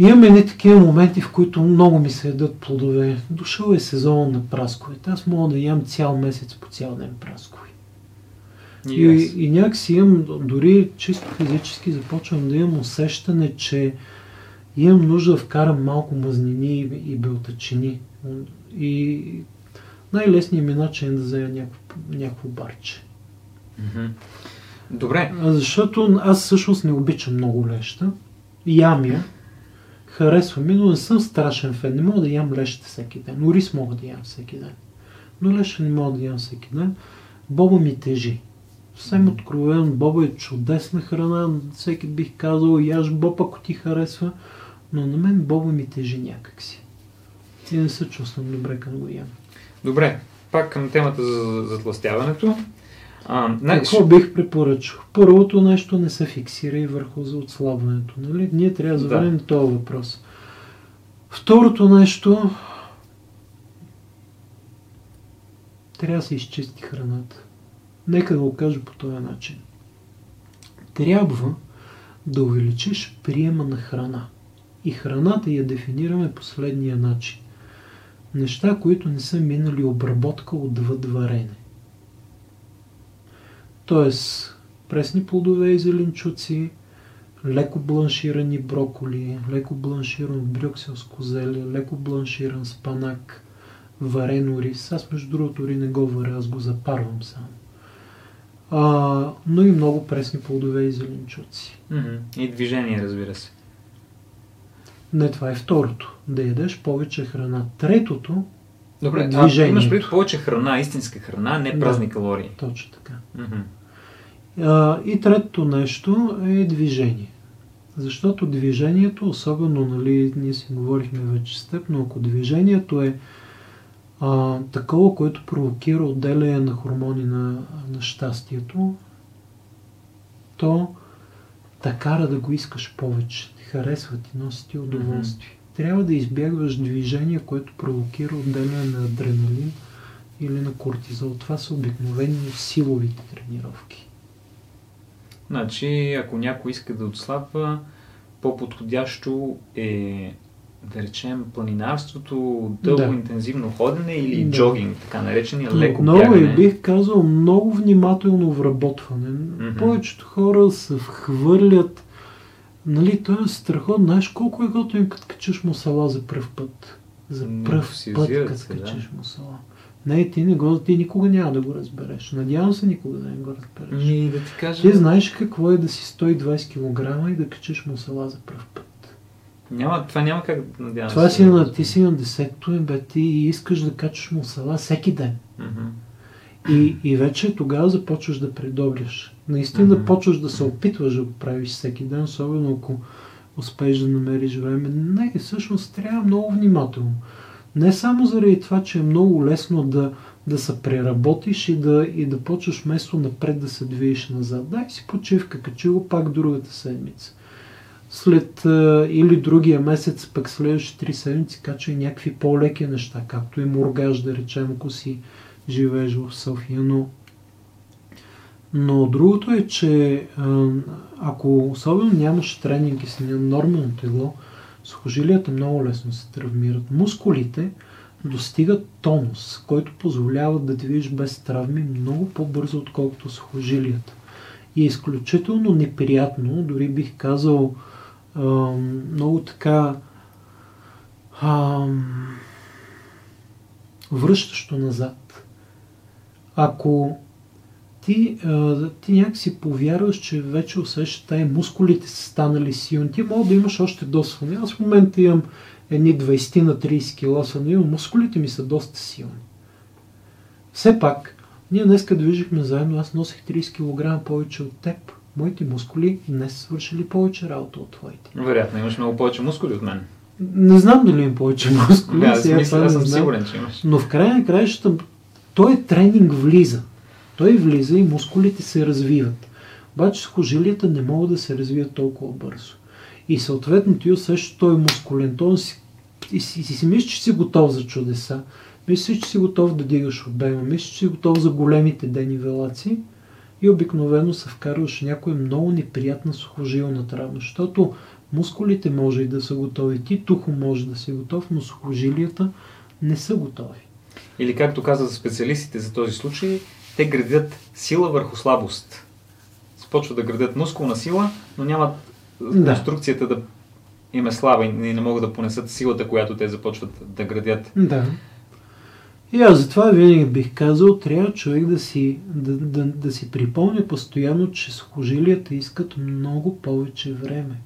Имаме едни такива моменти, в които много ми се ядат плодове. Дошъл е сезон на прасковете. Аз мога да ям цял месец по цял ден праскови. И, и, и някакси имам, дори чисто физически започвам да имам усещане, че имам нужда да вкарам малко мазнини и, и белтачини. И най-лесният ми начин е да взема някакво, някакво барче. Добре. Защото аз всъщност не обичам много леща. Ям я, Харесва ми, но не съм страшен фен. Не мога да ям леща всеки ден. Но рис мога да ям всеки ден. Но леща не мога да ям всеки ден. Боба ми тежи. Съвсем откровен, боба е чудесна храна. Всеки бих казал, яш боб, ако ти харесва. Но на мен боба ми тежи някакси. И не се чувствам добре към го ям. Добре, пак към темата за затластяването. А, най- Какво бих препоръчал? Първото нещо не се фиксирай върху за отслабването. Нали? Ние трябва да Да. завърнем този въпрос. Второто нещо трябва да се изчисти храната. Нека да го кажа по този начин. Трябва да увеличиш приема на храна. И храната я дефинираме последния начин. Неща, които не са минали обработка отвъд варене. Тоест, пресни плодове и зеленчуци, леко бланширани броколи, леко бланширан брюкселско зеле, леко бланширан спанак, варено рис. Аз между другото ри не го варя, аз го запарвам само. А, но и много пресни плодове и зеленчуци. И движение, разбира се. Не, това е второто. Да ядеш повече храна. Третото, Добре, а Движението. имаш преди повече храна, истинска храна, не Да. празни калории. точно така. Мгм. И третото нещо е движение. Защото движението, особено, нали, ние си говорихме вече с теб, но ако движението е а, такова, което провокира отделяне на хормони на, на щастието, то те кара да го искаш повече. Ти харесва ти, носи ти удоволствие. Трябва да избягваш движение, което провокира отделяне на адреналин или на кортизол. Това са обикновено силовите тренировки. Значи, ако някой иска да отслабва, по-подходящо е, да речем, планинарството, дълго Да. интензивно ходене или Да. джогинг, така наречения леко много бягане. и бих казал много внимателно вработване. Мгм. Повечето хора се вхвърлят. Нали, то е страхотно. Знаеш колко е готино, като качиш мусала за пръв път. За пръв път, като се, да. качиш мусала. Не, ти, не го, ти никога няма да го разбереш. Надявам се никога да не го разбереш. Ми, да ти кажа, Ти знаеш какво е да си 120 кг и да качиш мусала за пръв път. няма, това няма как да надявам Това си на, ти си на десетто, е, бе, ти искаш да качаш мусала всеки ден. И, и вече тогава започваш да предобряш. Наистина Мгм. почваш да се опитваш да го правиш всеки ден, особено ако успееш да намериш време. Не, всъщност трябва много внимателно. Не само заради това, че е много лесно да, да се преработиш и да, и да почваш вместо напред да се движиш назад. Дай си почивка, качи го пак другата седмица. След а, или другия месец, пък следващите три седмици, качвай някакви по-леки неща, както и моргаж, да речем, ако си живееш в София, но но другото е, че а, ако особено нямаш тренинг и си нормално тегло, сухожилията много лесно се травмират. Мускулите достигат тонус, който позволява да движиш без травми много по-бързо, отколкото сухожилията. И е изключително неприятно, дори бих казал много така връщащо назад. Ако ти, а, ти някакси повярваш, че вече усещаш, тая мускулите са станали силни. Ти мога да имаш още досване. Аз в момента имам едни 20 на 30 кг сване, но мускулите ми са доста силни. Все пак, ние днеска движихме заедно, аз носих 30 кг повече от теб. Моите мускули не са свършили повече работа от твоите. Вероятно, имаш много повече мускули от мен. Не знам дали имам повече мускули. Да, сега мисля, това аз съм знам. сигурен, че имаш. Но в края на краищата, той тренинг влиза. Той влиза и мускулите се развиват. Обаче сухожилията не могат да се развият толкова бързо. И съответно ти усещаш, той е мускулен. Той си, и си, и си мислиш, че си готов за чудеса. Мислиш, че си готов да дигаш обема. Мислиш, че си готов за големите денивелации. И обикновено се вкарваш някоя много неприятна сухожилна травма. Защото мускулите може и да са готови. Ти тухо може да си готов, но сухожилията не са готови. Или както каза специалистите за този случай, те градят сила върху слабост. Започват да градят мускулна сила, но нямат Да. конструкцията да им е слаба и не могат да понесат силата, която те започват да градят. Да. И аз затова винаги бих казал, трябва човек да си, да, да, да си припомня постоянно, че сухожилията искат много повече време.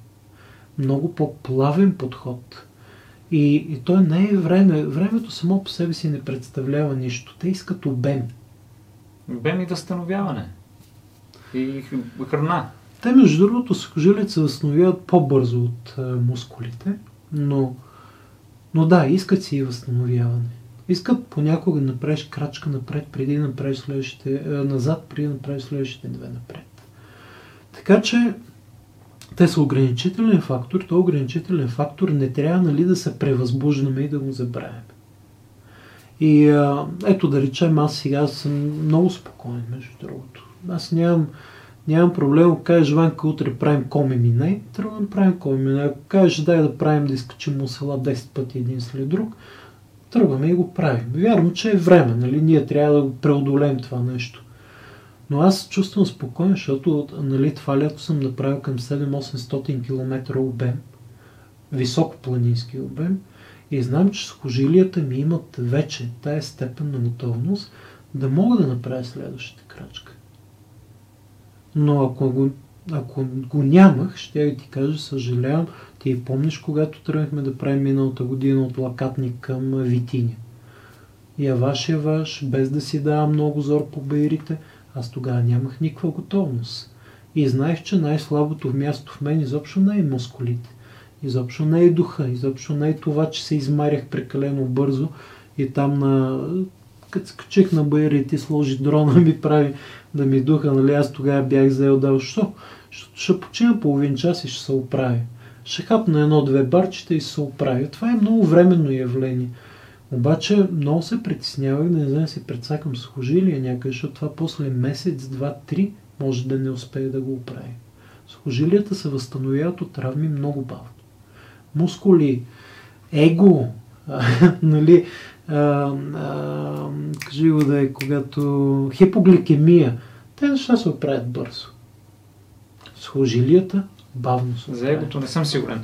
Много по-плавен подход. И, и то не е време. Времето само по себе си не представлява нищо. Те искат обем. Бем и възстановяване. И храна. Те, между другото, сухожилията се възстановяват по-бързо от а, мускулите, Но, но да, искат си и възстановяване. Искат понякога да направиш крачка напред, преди да направиш следващите, е, назад, преди да направиш следващите две напред. Така че те са ограничителен фактор. То ограничителен фактор не трябва нали, да се превъзбуждаме и да го забравяме. И ето да речем, аз сега съм много спокоен, между другото. Аз нямам, нямам проблем, ако кажеш, Ванка, утре правим коми минай, трябва да направим коми минай. Ако кажеш, дай да правим да изкачим мусела 10 пъти един след друг, тръгваме и го правим. Вярно, че е време, нали? Ние трябва да го преодолеем това нещо. Но аз чувствам спокоен, защото нали, това лято съм направил към 7-800 км обем, високопланински обем, и знам, че сухожилията ми имат вече тая степен на готовност да мога да направя следващата крачка. Но ако го, ако го нямах, ще ти кажа, съжалявам, ти помниш, когато тръгнахме да правим миналата година от лакатник към Витиня. Я ваш е ваш, без да си дава много зор по бейрите, аз тогава нямах никаква готовност. И знаех, че най-слабото място в мен изобщо не е мускулите. Изобщо не е духа, изобщо не е това, че се измарях прекалено бързо и там на... Като скачих на байра и ти сложи дрона ми прави да ми духа, нали аз тогава бях заел да що? Ще, ще почина половин час и ще се оправя. Ще хапна едно-две барчета и се оправя. Това е много временно явление. Обаче много се притеснявах да не знам си предсакам сухожилия някъде, защото това после месец, два, три може да не успее да го оправи. Сухожилията се възстановяват от травми много бавно мускули, его, нали, а, а, кажи го да е, когато хипогликемия, те неща се оправят бързо. Сухожилията бавно се За егото не съм сигурен.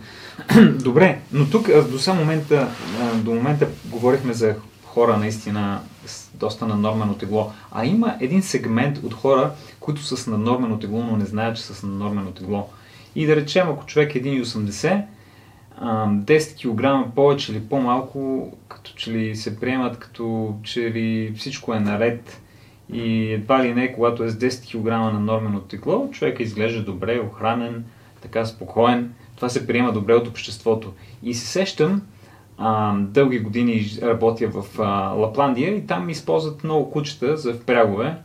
Добре, но тук до сам момента, до момента говорихме за хора наистина с доста наднормено тегло. А има един сегмент от хора, които са с наднормено тегло, но не знаят, че са с наднормено тегло. И да речем, ако човек е 1,80 10 кг повече или по-малко, като че ли се приемат като че ли всичко е наред и едва ли не, когато е с 10 кг на нормено тегло, човек изглежда добре, охранен, така спокоен. Това се приема добре от обществото. И се сещам, а, дълги години работя в а, Лапландия и там използват много кучета за впрягове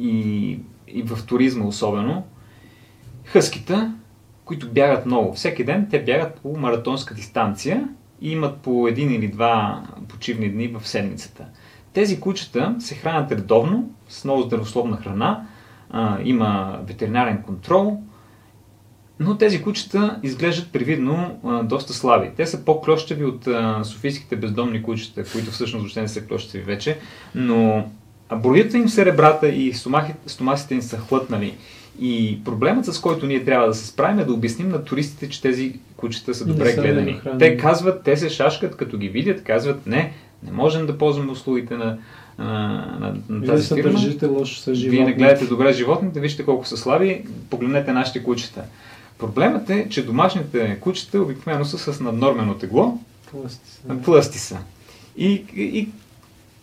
и, и в туризма особено. Хъскита, които бягат много. Всеки ден те бягат по маратонска дистанция и имат по един или два почивни дни в седмицата. Тези кучета се хранят редовно, с много здравословна храна, а, има ветеринарен контрол, но тези кучета изглеждат привидно а, доста слаби. Те са по-клощеви от а, софийските бездомни кучета, които всъщност въобще не са клощеви вече, но броят им се ребрата и стомасите им са хлътнали. И проблемът, с който ние трябва да се справим е да обясним на туристите, че тези кучета са добре гледани. Те казват, те се шашкат, като ги видят, казват, не, не можем да ползваме услугите на, на, на тази фирма. лошо с Вие не гледате добре животните, вижте колко са слаби, погледнете нашите кучета. Проблемът е, че домашните кучета обикновено са с наднормено тегло. Плъсти са. Плъсти са. И, и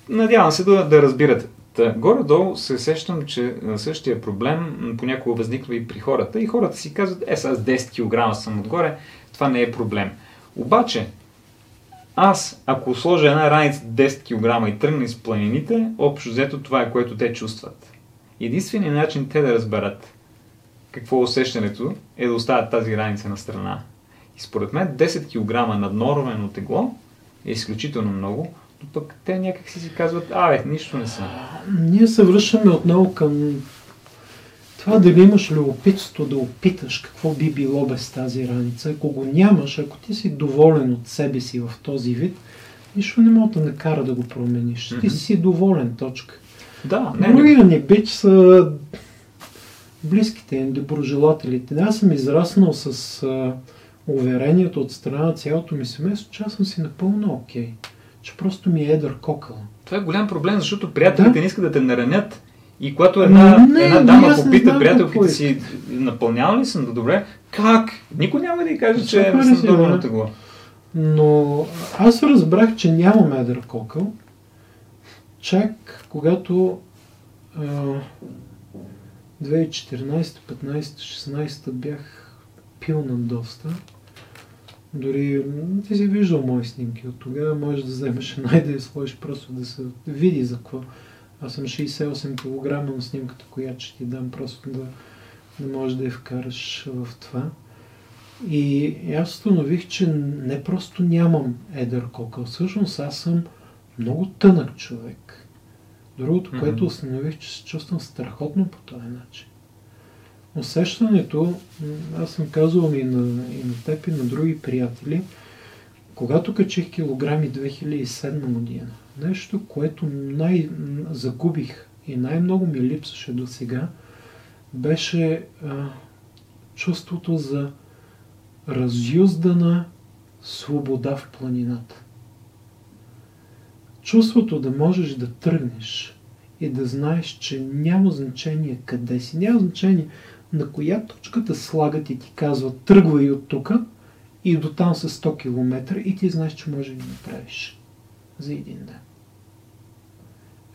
надявам се да, да разбирате. Та, горе-долу се сещам, че същия проблем понякога възниква и при хората. И хората си казват, е, с 10 кг съм отгоре, това не е проблем. Обаче, аз, ако сложа една раница 10 кг и тръгна из планините, общо взето това е което те чувстват. Единственият начин те да разберат какво е усещането е да оставят тази раница на страна. И според мен 10 кг наднормено тегло е изключително много, пък те някак си си казват, абе, нищо не са. Ние се връщаме отново към това дали имаш любопитство да опиташ какво би било без тази раница. Ако го нямаш, ако ти си доволен от себе си в този вид, нищо не мога да накара да го промениш. Mm-hmm. Ти си доволен, точка. Да, не. Другия ни бич са близките, доброжелателите. Аз съм израснал с а, уверението от страна на цялото ми семейство, че аз съм си напълно окей. Okay че просто ми е едър кокъл. Това е голям проблем, защото приятелите да? не искат да те наранят. И когато една, не, една дама попита приятелките си, напълнява ли съм да добре, как? Никой няма да й каже, че е на тегло. Но аз разбрах, че нямам едър кокъл, чак когато а, 2014, 15, 16 бях пил на доста Дори ти си виждал мои снимки от тогава, можеш да вземеш една и да я сложиш просто да се види за какво. Аз съм 68 кг на снимката, която ще ти дам, просто да, да можеш да я вкараш в това. И аз установих, че не просто нямам едър кокъл, всъщност аз съм много тънък човек. Другото, mm-hmm. което установих, че се чувствам страхотно по този начин. Усещането, аз съм казвал и на, и на теб и на други приятели, когато качих килограми 2007 година, нещо, което най-загубих и най-много ми липсваше до сега, беше а, чувството за разюздана свобода в планината. Чувството да можеш да тръгнеш и да знаеш, че няма значение къде си, няма значение на коя точка те слагат и ти казват тръгвай от тук и до там с 100 км и ти знаеш, че може да направиш за един ден.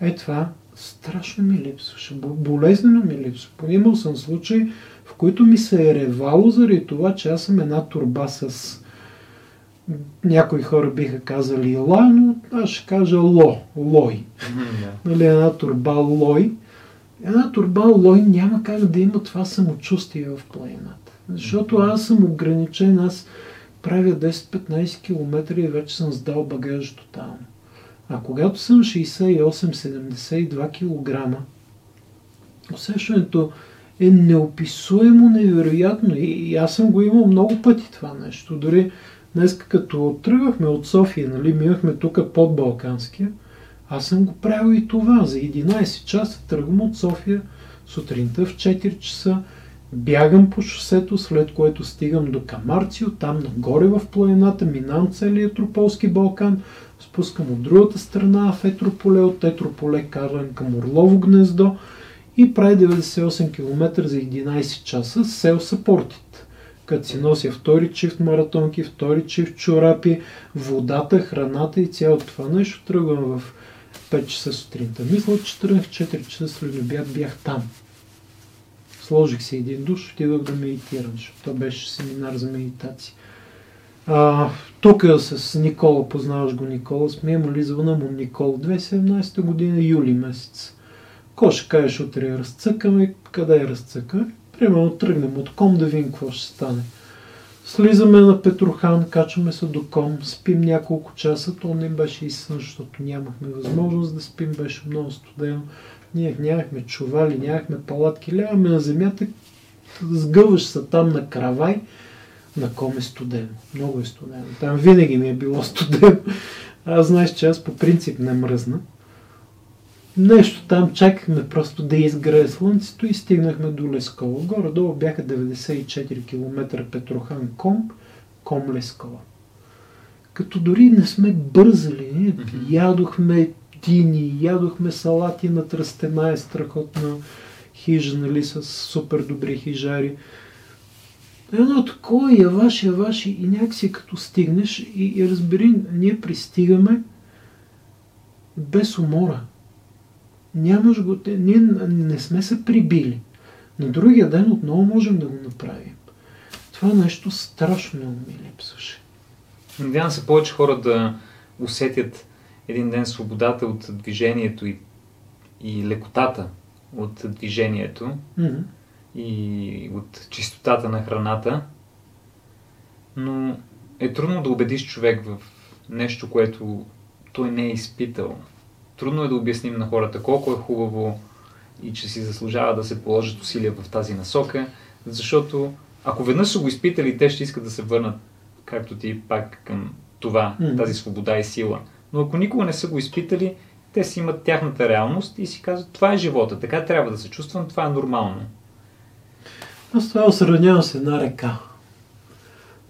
Е това страшно ми липсваше, болезнено ми липсва. Имал съм случаи, в които ми се е ревало заради това, че аз съм една турба с някои хора биха казали ла, но аз ще кажа ло, лой. Mm-hmm. Нали, една турба лой. Една турба лой няма как да има това самочувствие в планината. Защото аз съм ограничен, аз правя 10-15 км и вече съм сдал багаж тотално. А когато съм 68-72 кг, усещането е неописуемо невероятно. И аз съм го имал много пъти това нещо. Дори днес като тръгвахме от София, нали, минахме тук под Балканския, аз съм го правил и това. За 11 часа тръгвам от София сутринта в 4 часа, бягам по шосето, след което стигам до Камарцио, там нагоре в планината, минам целият Трополски Балкан, спускам от другата страна в Етрополе, от Етрополе карам към Орлово гнездо и прави 98 км за 11 часа с сел Сапортит. Като си нося втори чифт маратонки, втори чифт чорапи, водата, храната и цялото това нещо, тръгвам в 5 часа сутринта. Мисля, че тръгнах 4 часа след обяд, бях там. Сложих си един душ, отидох да медитирам, защото това беше семинар за медитация. А, тук с Никола, познаваш го Никола, сме имали звъна му Никола 2017 година, юли месец. Ко ще кажеш утре разцъкаме, къде е разцъка? Примерно тръгнем от Ком да видим какво ще стане. Слизаме на Петрохан, качваме се до Ком, спим няколко часа, то не беше и сън, защото нямахме възможност да спим, беше много студено. Ние нямахме чували, нямахме палатки, лягаме на земята, сгъваш се там на кравай, на Ком е студено. Много е студено. Там винаги ми е било студено. Аз знаеш, че аз по принцип не мръзна. Нещо там чакахме просто да изгрее слънцето и стигнахме до Лескова. Горе-долу бяха 94 км Петрохан Ком, Ком Лескова. Като дори не сме бързали, ядохме дини, ядохме салати на тръстена, е страхотна хижа, нали, с супер добри хижари. Едно такова я ваши, я ваши и някакси като стигнеш и, и разбери, ние пристигаме без умора нямаш го, ние не сме се прибили. На другия ден отново можем да го направим. Това нещо страшно ми липсваше. Надявам се повече хора да усетят един ден свободата от движението и, и лекотата от движението mm-hmm. и от чистотата на храната. Но е трудно да убедиш човек в нещо, което той не е изпитал трудно е да обясним на хората колко е хубаво и че си заслужава да се положат усилия в тази насока, защото ако веднъж са го изпитали, те ще искат да се върнат, както ти, пак към това, mm. тази свобода и сила. Но ако никога не са го изпитали, те си имат тяхната реалност и си казват, това е живота, така трябва да се чувствам, това е нормално. Аз това осравнявам с една река.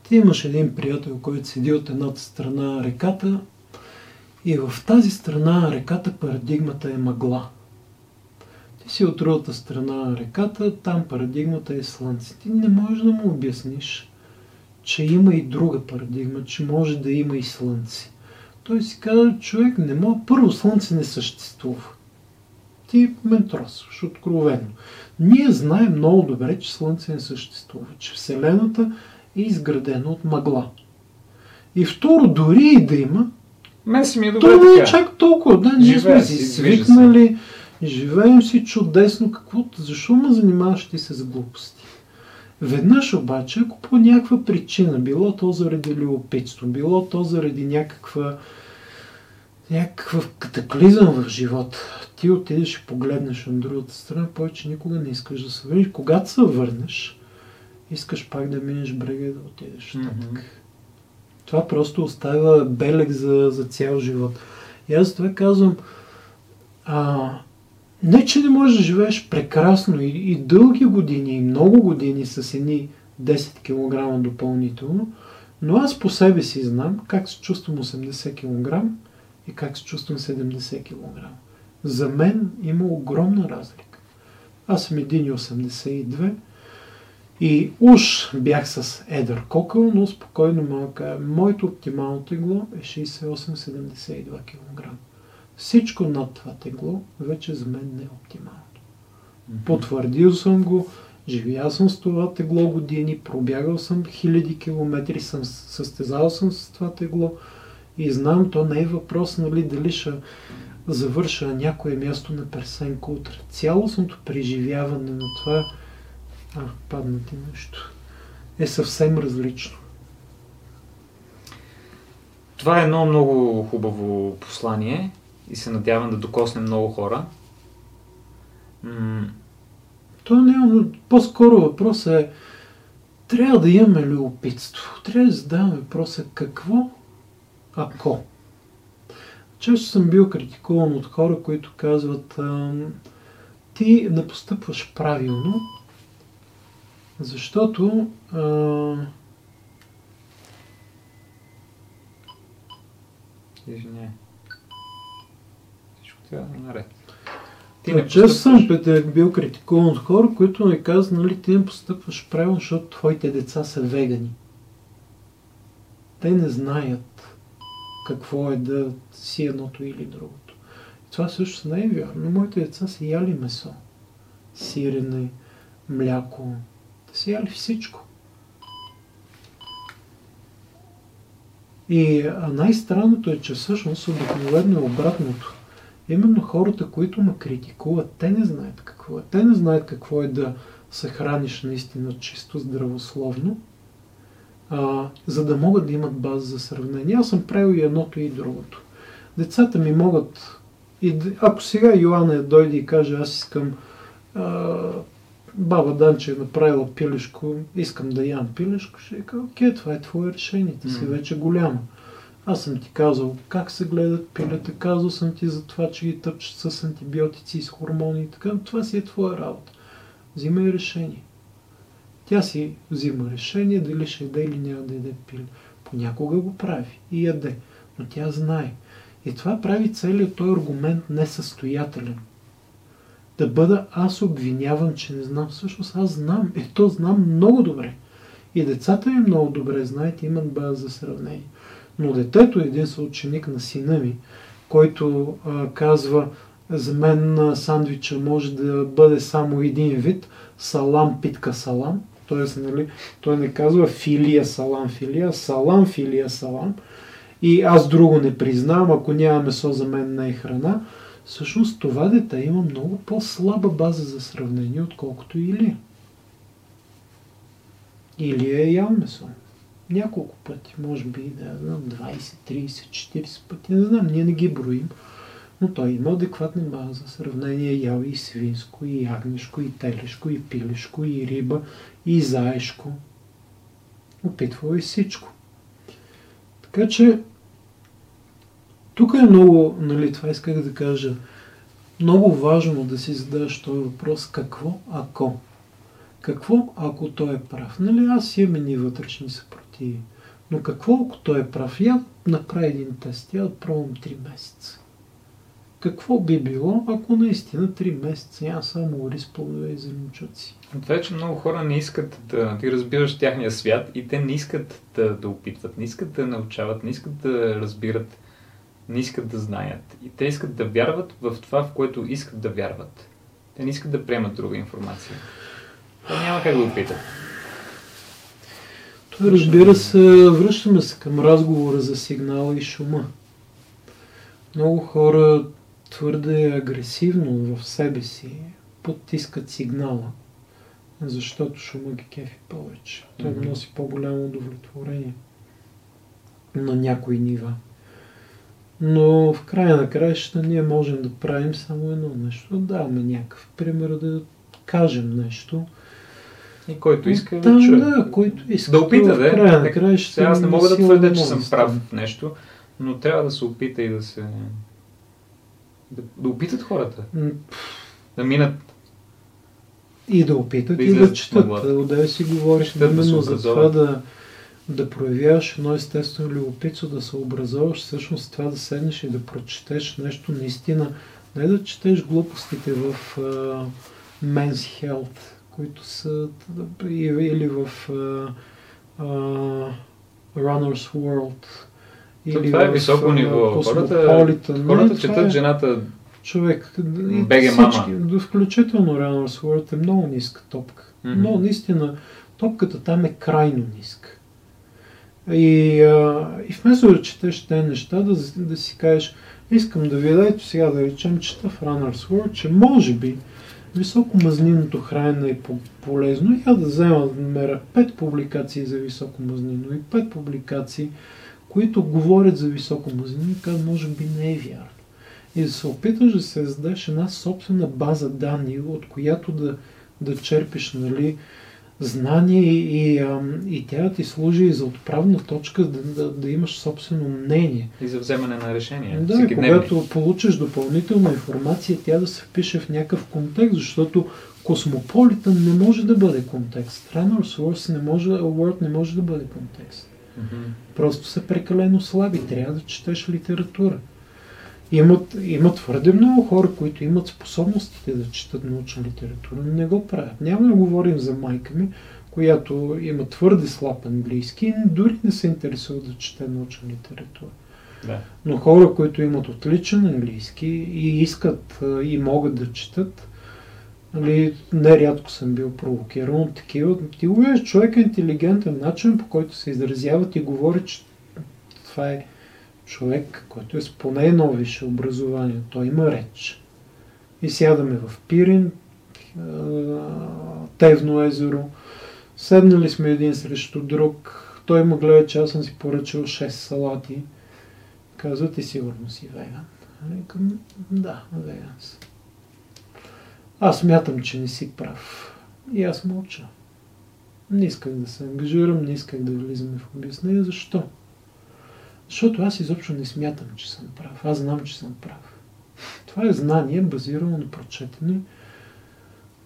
Ти имаш един приятел, който седи от едната страна реката, и в тази страна реката парадигмата е мъгла. Ти си от другата страна реката, там парадигмата е слънце. Ти не можеш да му обясниш, че има и друга парадигма, че може да има и слънце. Той си казва, човек не може, първо слънце не съществува. Ти ме тросваш откровенно. Ние знаем много добре, че слънце не съществува, че Вселената е изградена от мъгла. И второ, дори и да има, Мен си ми е добре то не е чак толкова. Да, ние сме си свикнали, живеем си чудесно, каквото. Защо ме занимаваш ти се с глупости? Веднъж обаче, ако по някаква причина, било то заради любопитство, било то заради някаква някакъв катаклизъм в живота, ти отидеш и погледнеш на другата страна, повече никога не искаш да се върнеш. Когато се върнеш, искаш пак да минеш брега и да отидеш нататък. Това просто оставя белег за, за цял живот. И аз това казвам, а, не, че не можеш да живееш прекрасно и, и дълги години, и много години с едни 10 кг допълнително, но аз по себе си знам как се чувствам 80 кг и как се чувствам 70 кг. За мен има огромна разлика. Аз съм 1,82 и уж бях с едър кокъл, но спокойно кажа, моето оптимално тегло е 68-72 кг. Всичко над това тегло вече за мен не е оптимално. Потвърдил съм го, живял съм с това тегло години, пробягал съм хиляди километри, съм състезал съм с това тегло и знам, то не е въпрос, нали, дали ще завърша някое място на персенко утре. Цялостното преживяване на това, а, падна ти нещо, е съвсем различно. Това е едно много хубаво послание и се надявам да докосне много хора. М- То няма, но по-скоро въпросът е, трябва да имаме любопитство. Трябва да задаваме въпроса какво ако. Често съм бил критикуван от хора, които казват ти не постъпваш правилно, защото а, Извиняй. Всичко трябва да е наред. Ти не често съм постъпваш. пет- бил критикуван от хора, които ми казват, нали, ти не постъпваш правилно, защото твоите деца са вегани. Те не знаят какво е да си едното или другото. И това също не е вярно. Моите деца са яли месо, сирене, мляко. Яли всичко. И най-странното е, че всъщност обикновено е обратното. Именно хората, които ме критикуват, те не знаят какво е. Те не знаят какво е да се храниш наистина чисто, здравословно, а, за да могат да имат база за сравнение. Аз съм правил и едното и другото. Децата ми могат, и, ако сега Йоанна дойде и каже, аз искам а, баба Данче е направила пилешко, искам да ям пилешко, ще кажа, окей, това е твое решение, ти си вече голяма. Аз съм ти казал как се гледат пилета, казал съм ти за това, че ги тъпчат с антибиотици и с хормони и така, това си е твоя работа. Взимай решение. Тя си взима решение дали ще яде или няма да яде пиле. Понякога го прави и яде, но тя знае. И това прави целият този аргумент несъстоятелен. Да бъда аз обвиняван, че не знам. Всъщност аз знам. И то знам много добре. И децата ми много добре знаят, имат база за сравнение. Но детето е един съученик на сина ми, който а, казва, за мен а, сандвича може да бъде само един вид, салам, питка, салам. Тоест, нали, той не казва филия, салам, филия, салам, филия, салам. И аз друго не признавам, ако няма месо за мен не е храна. Всъщност това дете има много по-слаба база за сравнение, отколкото Илия. Илия е ял месо. Няколко пъти, може би, да знам, 20, 30, 40 пъти, не знам, ние не ги броим. Но той има адекватна база за сравнение. Ял и свинско, и ягнешко, и телешко, и пилешко, и риба, и заешко. Опитвал и всичко. Така че, тук е много, нали, това исках да кажа, много важно да си задаш този въпрос, какво ако? Какво ако той е прав? Нали, аз имам едни вътрешни съпротиви. Но какво ако той е прав? Я направи един тест, я пробвам 3 месеца. Какво би било, ако наистина 3 месеца няма само рис, плодове и зеленчуци? Това е, че много хора не искат да... Ти разбираш тяхния свят и те не искат да, да опитват, не искат да научават, не искат да разбират, не искат да знаят. И те искат да вярват в това, в което искат да вярват. Те не искат да приемат друга информация. Те няма как да опитат. То, разбира се, връщаме се към разговора за сигнала и шума. Много хора твърде агресивно в себе си потискат сигнала, защото шума ги кефи повече. Той носи по-голямо удовлетворение на някои нива. Но в края на краищата ние можем да правим само едно нещо. Да даваме някакъв пример, да кажем нещо. И който иска да, да чуе. да, който иска. Да опита, да. края на Нека- краищата Сега аз не мога да твърдя, че съм прав в нещо, но трябва да се опита и да се... Да, да опитат хората. Да минат И да опитат Да и да четат. Отдеве си говориш да именно за това да, да проявяваш едно естествено любопитство, да се образоваш, всъщност това да седнеш и да прочетеш нещо наистина, не да четеш глупостите в uh, Men's Health, които са или в uh, uh, Runner's World. То това е в, високо а, ниво. Хората, хората Не, четат е- жената. човек. всички, мама. включително Runners World е много ниска топка. Мгм. Но наистина топката там е крайно ниска. И, а, и вместо да четеш тези неща, да, да си кажеш, искам да видя, ето сега да речем, чета в Runners World, че може би високомазниното хранене е по- полезно. И я да взема да намеря 5 публикации за високомазнino и 5 публикации, които говорят за високомазнino и казват, може би не е вярно. И да се опиташ да се създадеш една собствена база данни, от която да, да черпиш нали, знание и, ам, и тя ти служи и за отправна точка да, да, да имаш собствено мнение. И за вземане на решения. Да, и всекидневни. когато получиш допълнителна информация, тя да се впише в някакъв контекст, защото Космополитън не може да бъде контекст. Runners World не може, World не може да бъде контекст. Мгм. Просто са прекалено слаби. Трябва да четеш литература. Имат, има твърде много хора, които имат способностите да четат научна литература, но не го правят. Няма да говорим за майка ми, която има твърде слаб английски и дори не се интересува да чете научна литература. Да. Но хора, които имат отличен английски и искат и могат да четат, нали, нерядко съм бил провокиран от такива. Ти го виждаш, човек е интелигентен начин, по който се изразяват и говори, че това е човек, който е с поне едно висше образование. Той има реч. И сядаме в Пирин, Тевно езеро, седнали сме един срещу друг, той му гледа, че аз съм си поръчал 6 салати. Казва, ти сигурно си веган. Викам, да, веган съм. Аз мятам, че не си прав. И аз мълча. Не исках да се ангажирам, не исках да влизаме в обяснение. Защо? Защото аз изобщо не смятам, че съм прав. Аз знам, че съм прав. Това е знание, базирано на прочетени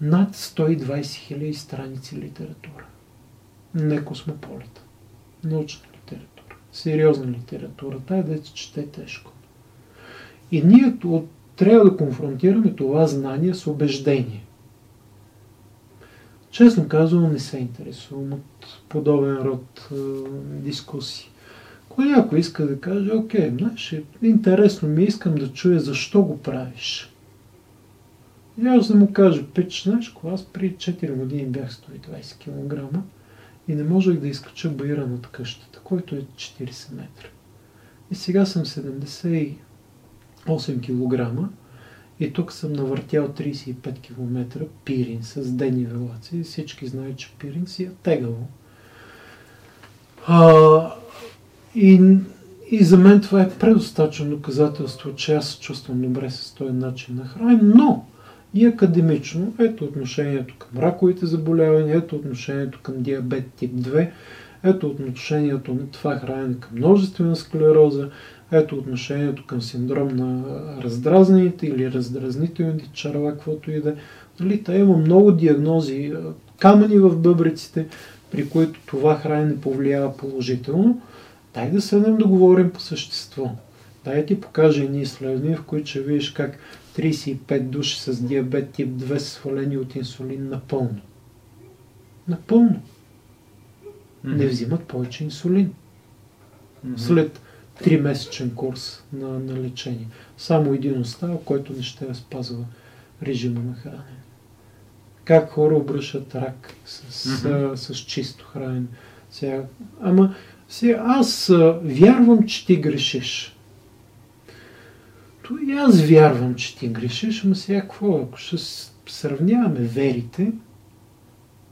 над 120 000 страници литература. Не космополита. Научна литература. Сериозна литература. Тая да чете тежко. И ние трябва да конфронтираме това знание с убеждение. Честно казвам, не се интересувам от подобен род дискусии. Ако някой иска да каже, окей, знаеш, е интересно ми, искам да чуя защо го правиш. И аз да му кажа, пич, знаеш, кога аз при 4 години бях 120 кг и не можех да изкача баира над къщата, който е 40 метра. И сега съм 78 кг и тук съм навъртял 35 км пирин с денивелация. Всички знаят, че пирин си е тегало. А, и, и за мен това е предостатъчно доказателство, че аз се чувствам добре с този начин на хранене, но и академично, ето отношението към раковите заболявания, ето отношението към диабет тип 2, ето отношението на това хранене към множествена склероза, ето отношението към синдром на раздразнените или раздразнителните черва, каквото и да е. Нали, има много диагнози, камъни в бъбриците, при които това хранене повлиява положително. Дай да седнем да говорим по същество. Дай ти покажа едни изследвания, в които ще видиш как 35 души с диабет тип 2 са свалени от инсулин напълно. Напълно. Не взимат повече инсулин. Мгм. След 3-месечен курс на, на лечение. Само един остава, който не ще спазва режима на хранене. Как хора обръщат рак с, Мгм. с, с чисто хранене. Сега, ама сега аз вярвам, че ти грешиш. То и аз вярвам, че ти грешиш, ама сега какво? Ако ще сравняваме верите,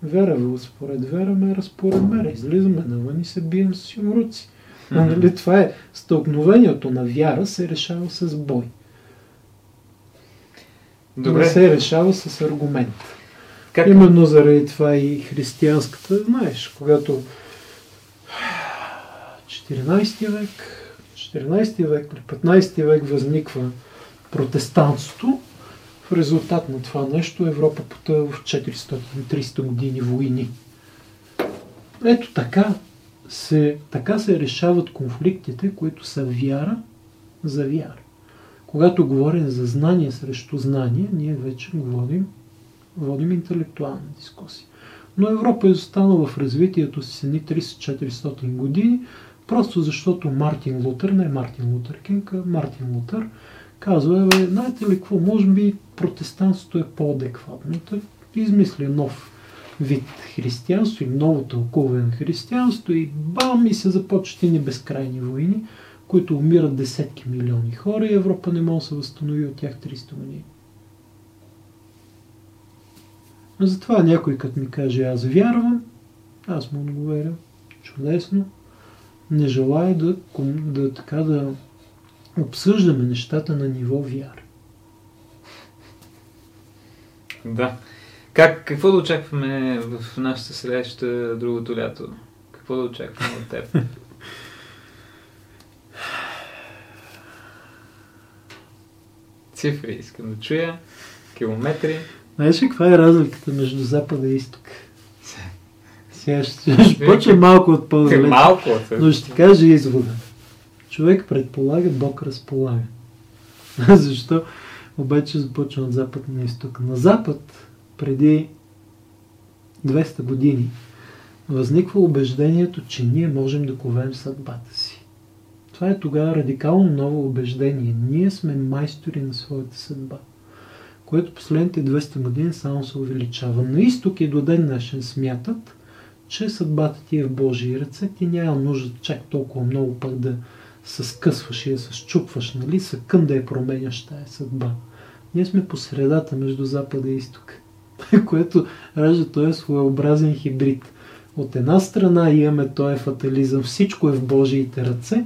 вера ви според вера, мера според мера. Излизаме навън и се бием с юмруци. А, нали, това е стълкновението на вяра се решава с бой. Не Добре. се решава с аргумент. Как? Именно заради това и християнската, знаеш, когато 14 век, 14 век, при 15 век възниква протестантството, в резултат на това нещо Европа потъва в 400-300 години войни. Ето така се, така се решават конфликтите, които са вяра за вяра. Когато говорим за знание срещу знание, ние вече говорим водим интелектуална дискусия. Но Европа е останала в развитието си едни 300-400 години, просто защото Мартин Лутър, не Мартин Лутър Кинг, а Мартин Лутър, казва, бе, знаете ли какво, може би протестантството е по-адекватно. Той измисля нов вид християнство и ново тълкуване на християнство и бам и се започват и безкрайни войни, които умират десетки милиони хора и Европа не може да се възстанови от тях 300 години. Затова някой като ми каже аз вярвам, аз му отговарям чудесно. Не желая да, да, така, да обсъждаме нещата на ниво вяра. Да. Как, какво да очакваме в нашата среща другото лято? Какво да очакваме от теб? Цифри искам да чуя. Километри. Знаеш ли каква е разликата между Запада и Изток? Сега ще, ще малко от по-далеч, Малко. но ще кажа извода. Човек предполага, Бог разполага. Защо? Обаче започва от Запад на Изток. На Запад, преди 200 години, възниква убеждението, че ние можем да ковем съдбата си. Това е тогава радикално ново убеждение. Ние сме майстори на своята съдба, което последните 200 години само се увеличава. На изток и до ден днешен смятат, че съдбата ти е в Божии ръце, ти няма нужда чак толкова много пък да се скъсваш и да се щупваш, нали, съкън да я променяш тая съдба. Ние сме по средата между Запада и Изток, което ражда този своеобразен хибрид. От една страна имаме този фатализъм, всичко е в Божиите ръце,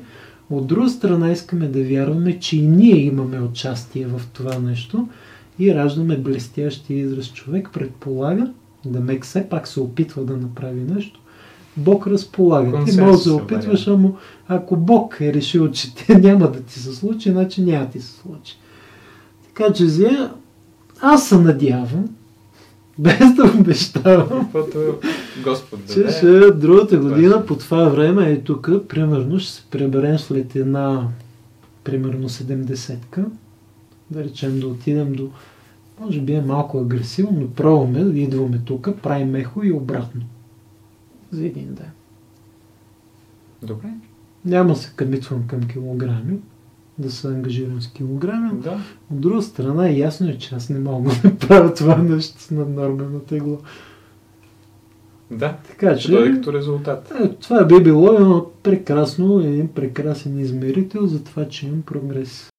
от друга страна искаме да вярваме, че и ние имаме участие в това нещо и раждаме блестящия израз. Човек предполага, да мек все пак се опитва да направи нещо, Бог разполага. Ти можеш да се е опитваш, ама ако Бог е решил, че те няма да ти се случи, значи няма да ти се случи. Така че зия, аз се надявам, без да обещавам, Господ че ще другата Това година по това време. Е тук, примерно ще се преберем след една, примерно 70-ка, да речем да отидем до, може би е малко агресивно, но пробваме идваме тук, правим ехо и обратно. За един ден. Добре. Няма се къмитвам към килограми, да се ангажирам с килограми. Да. От друга страна, ясно е, че аз не мога да правя това нещо с наднормено тегло. Да. Така че, дойде като резултат. е, това би било едно прекрасно, един прекрасен измерител за това, че имам прогрес.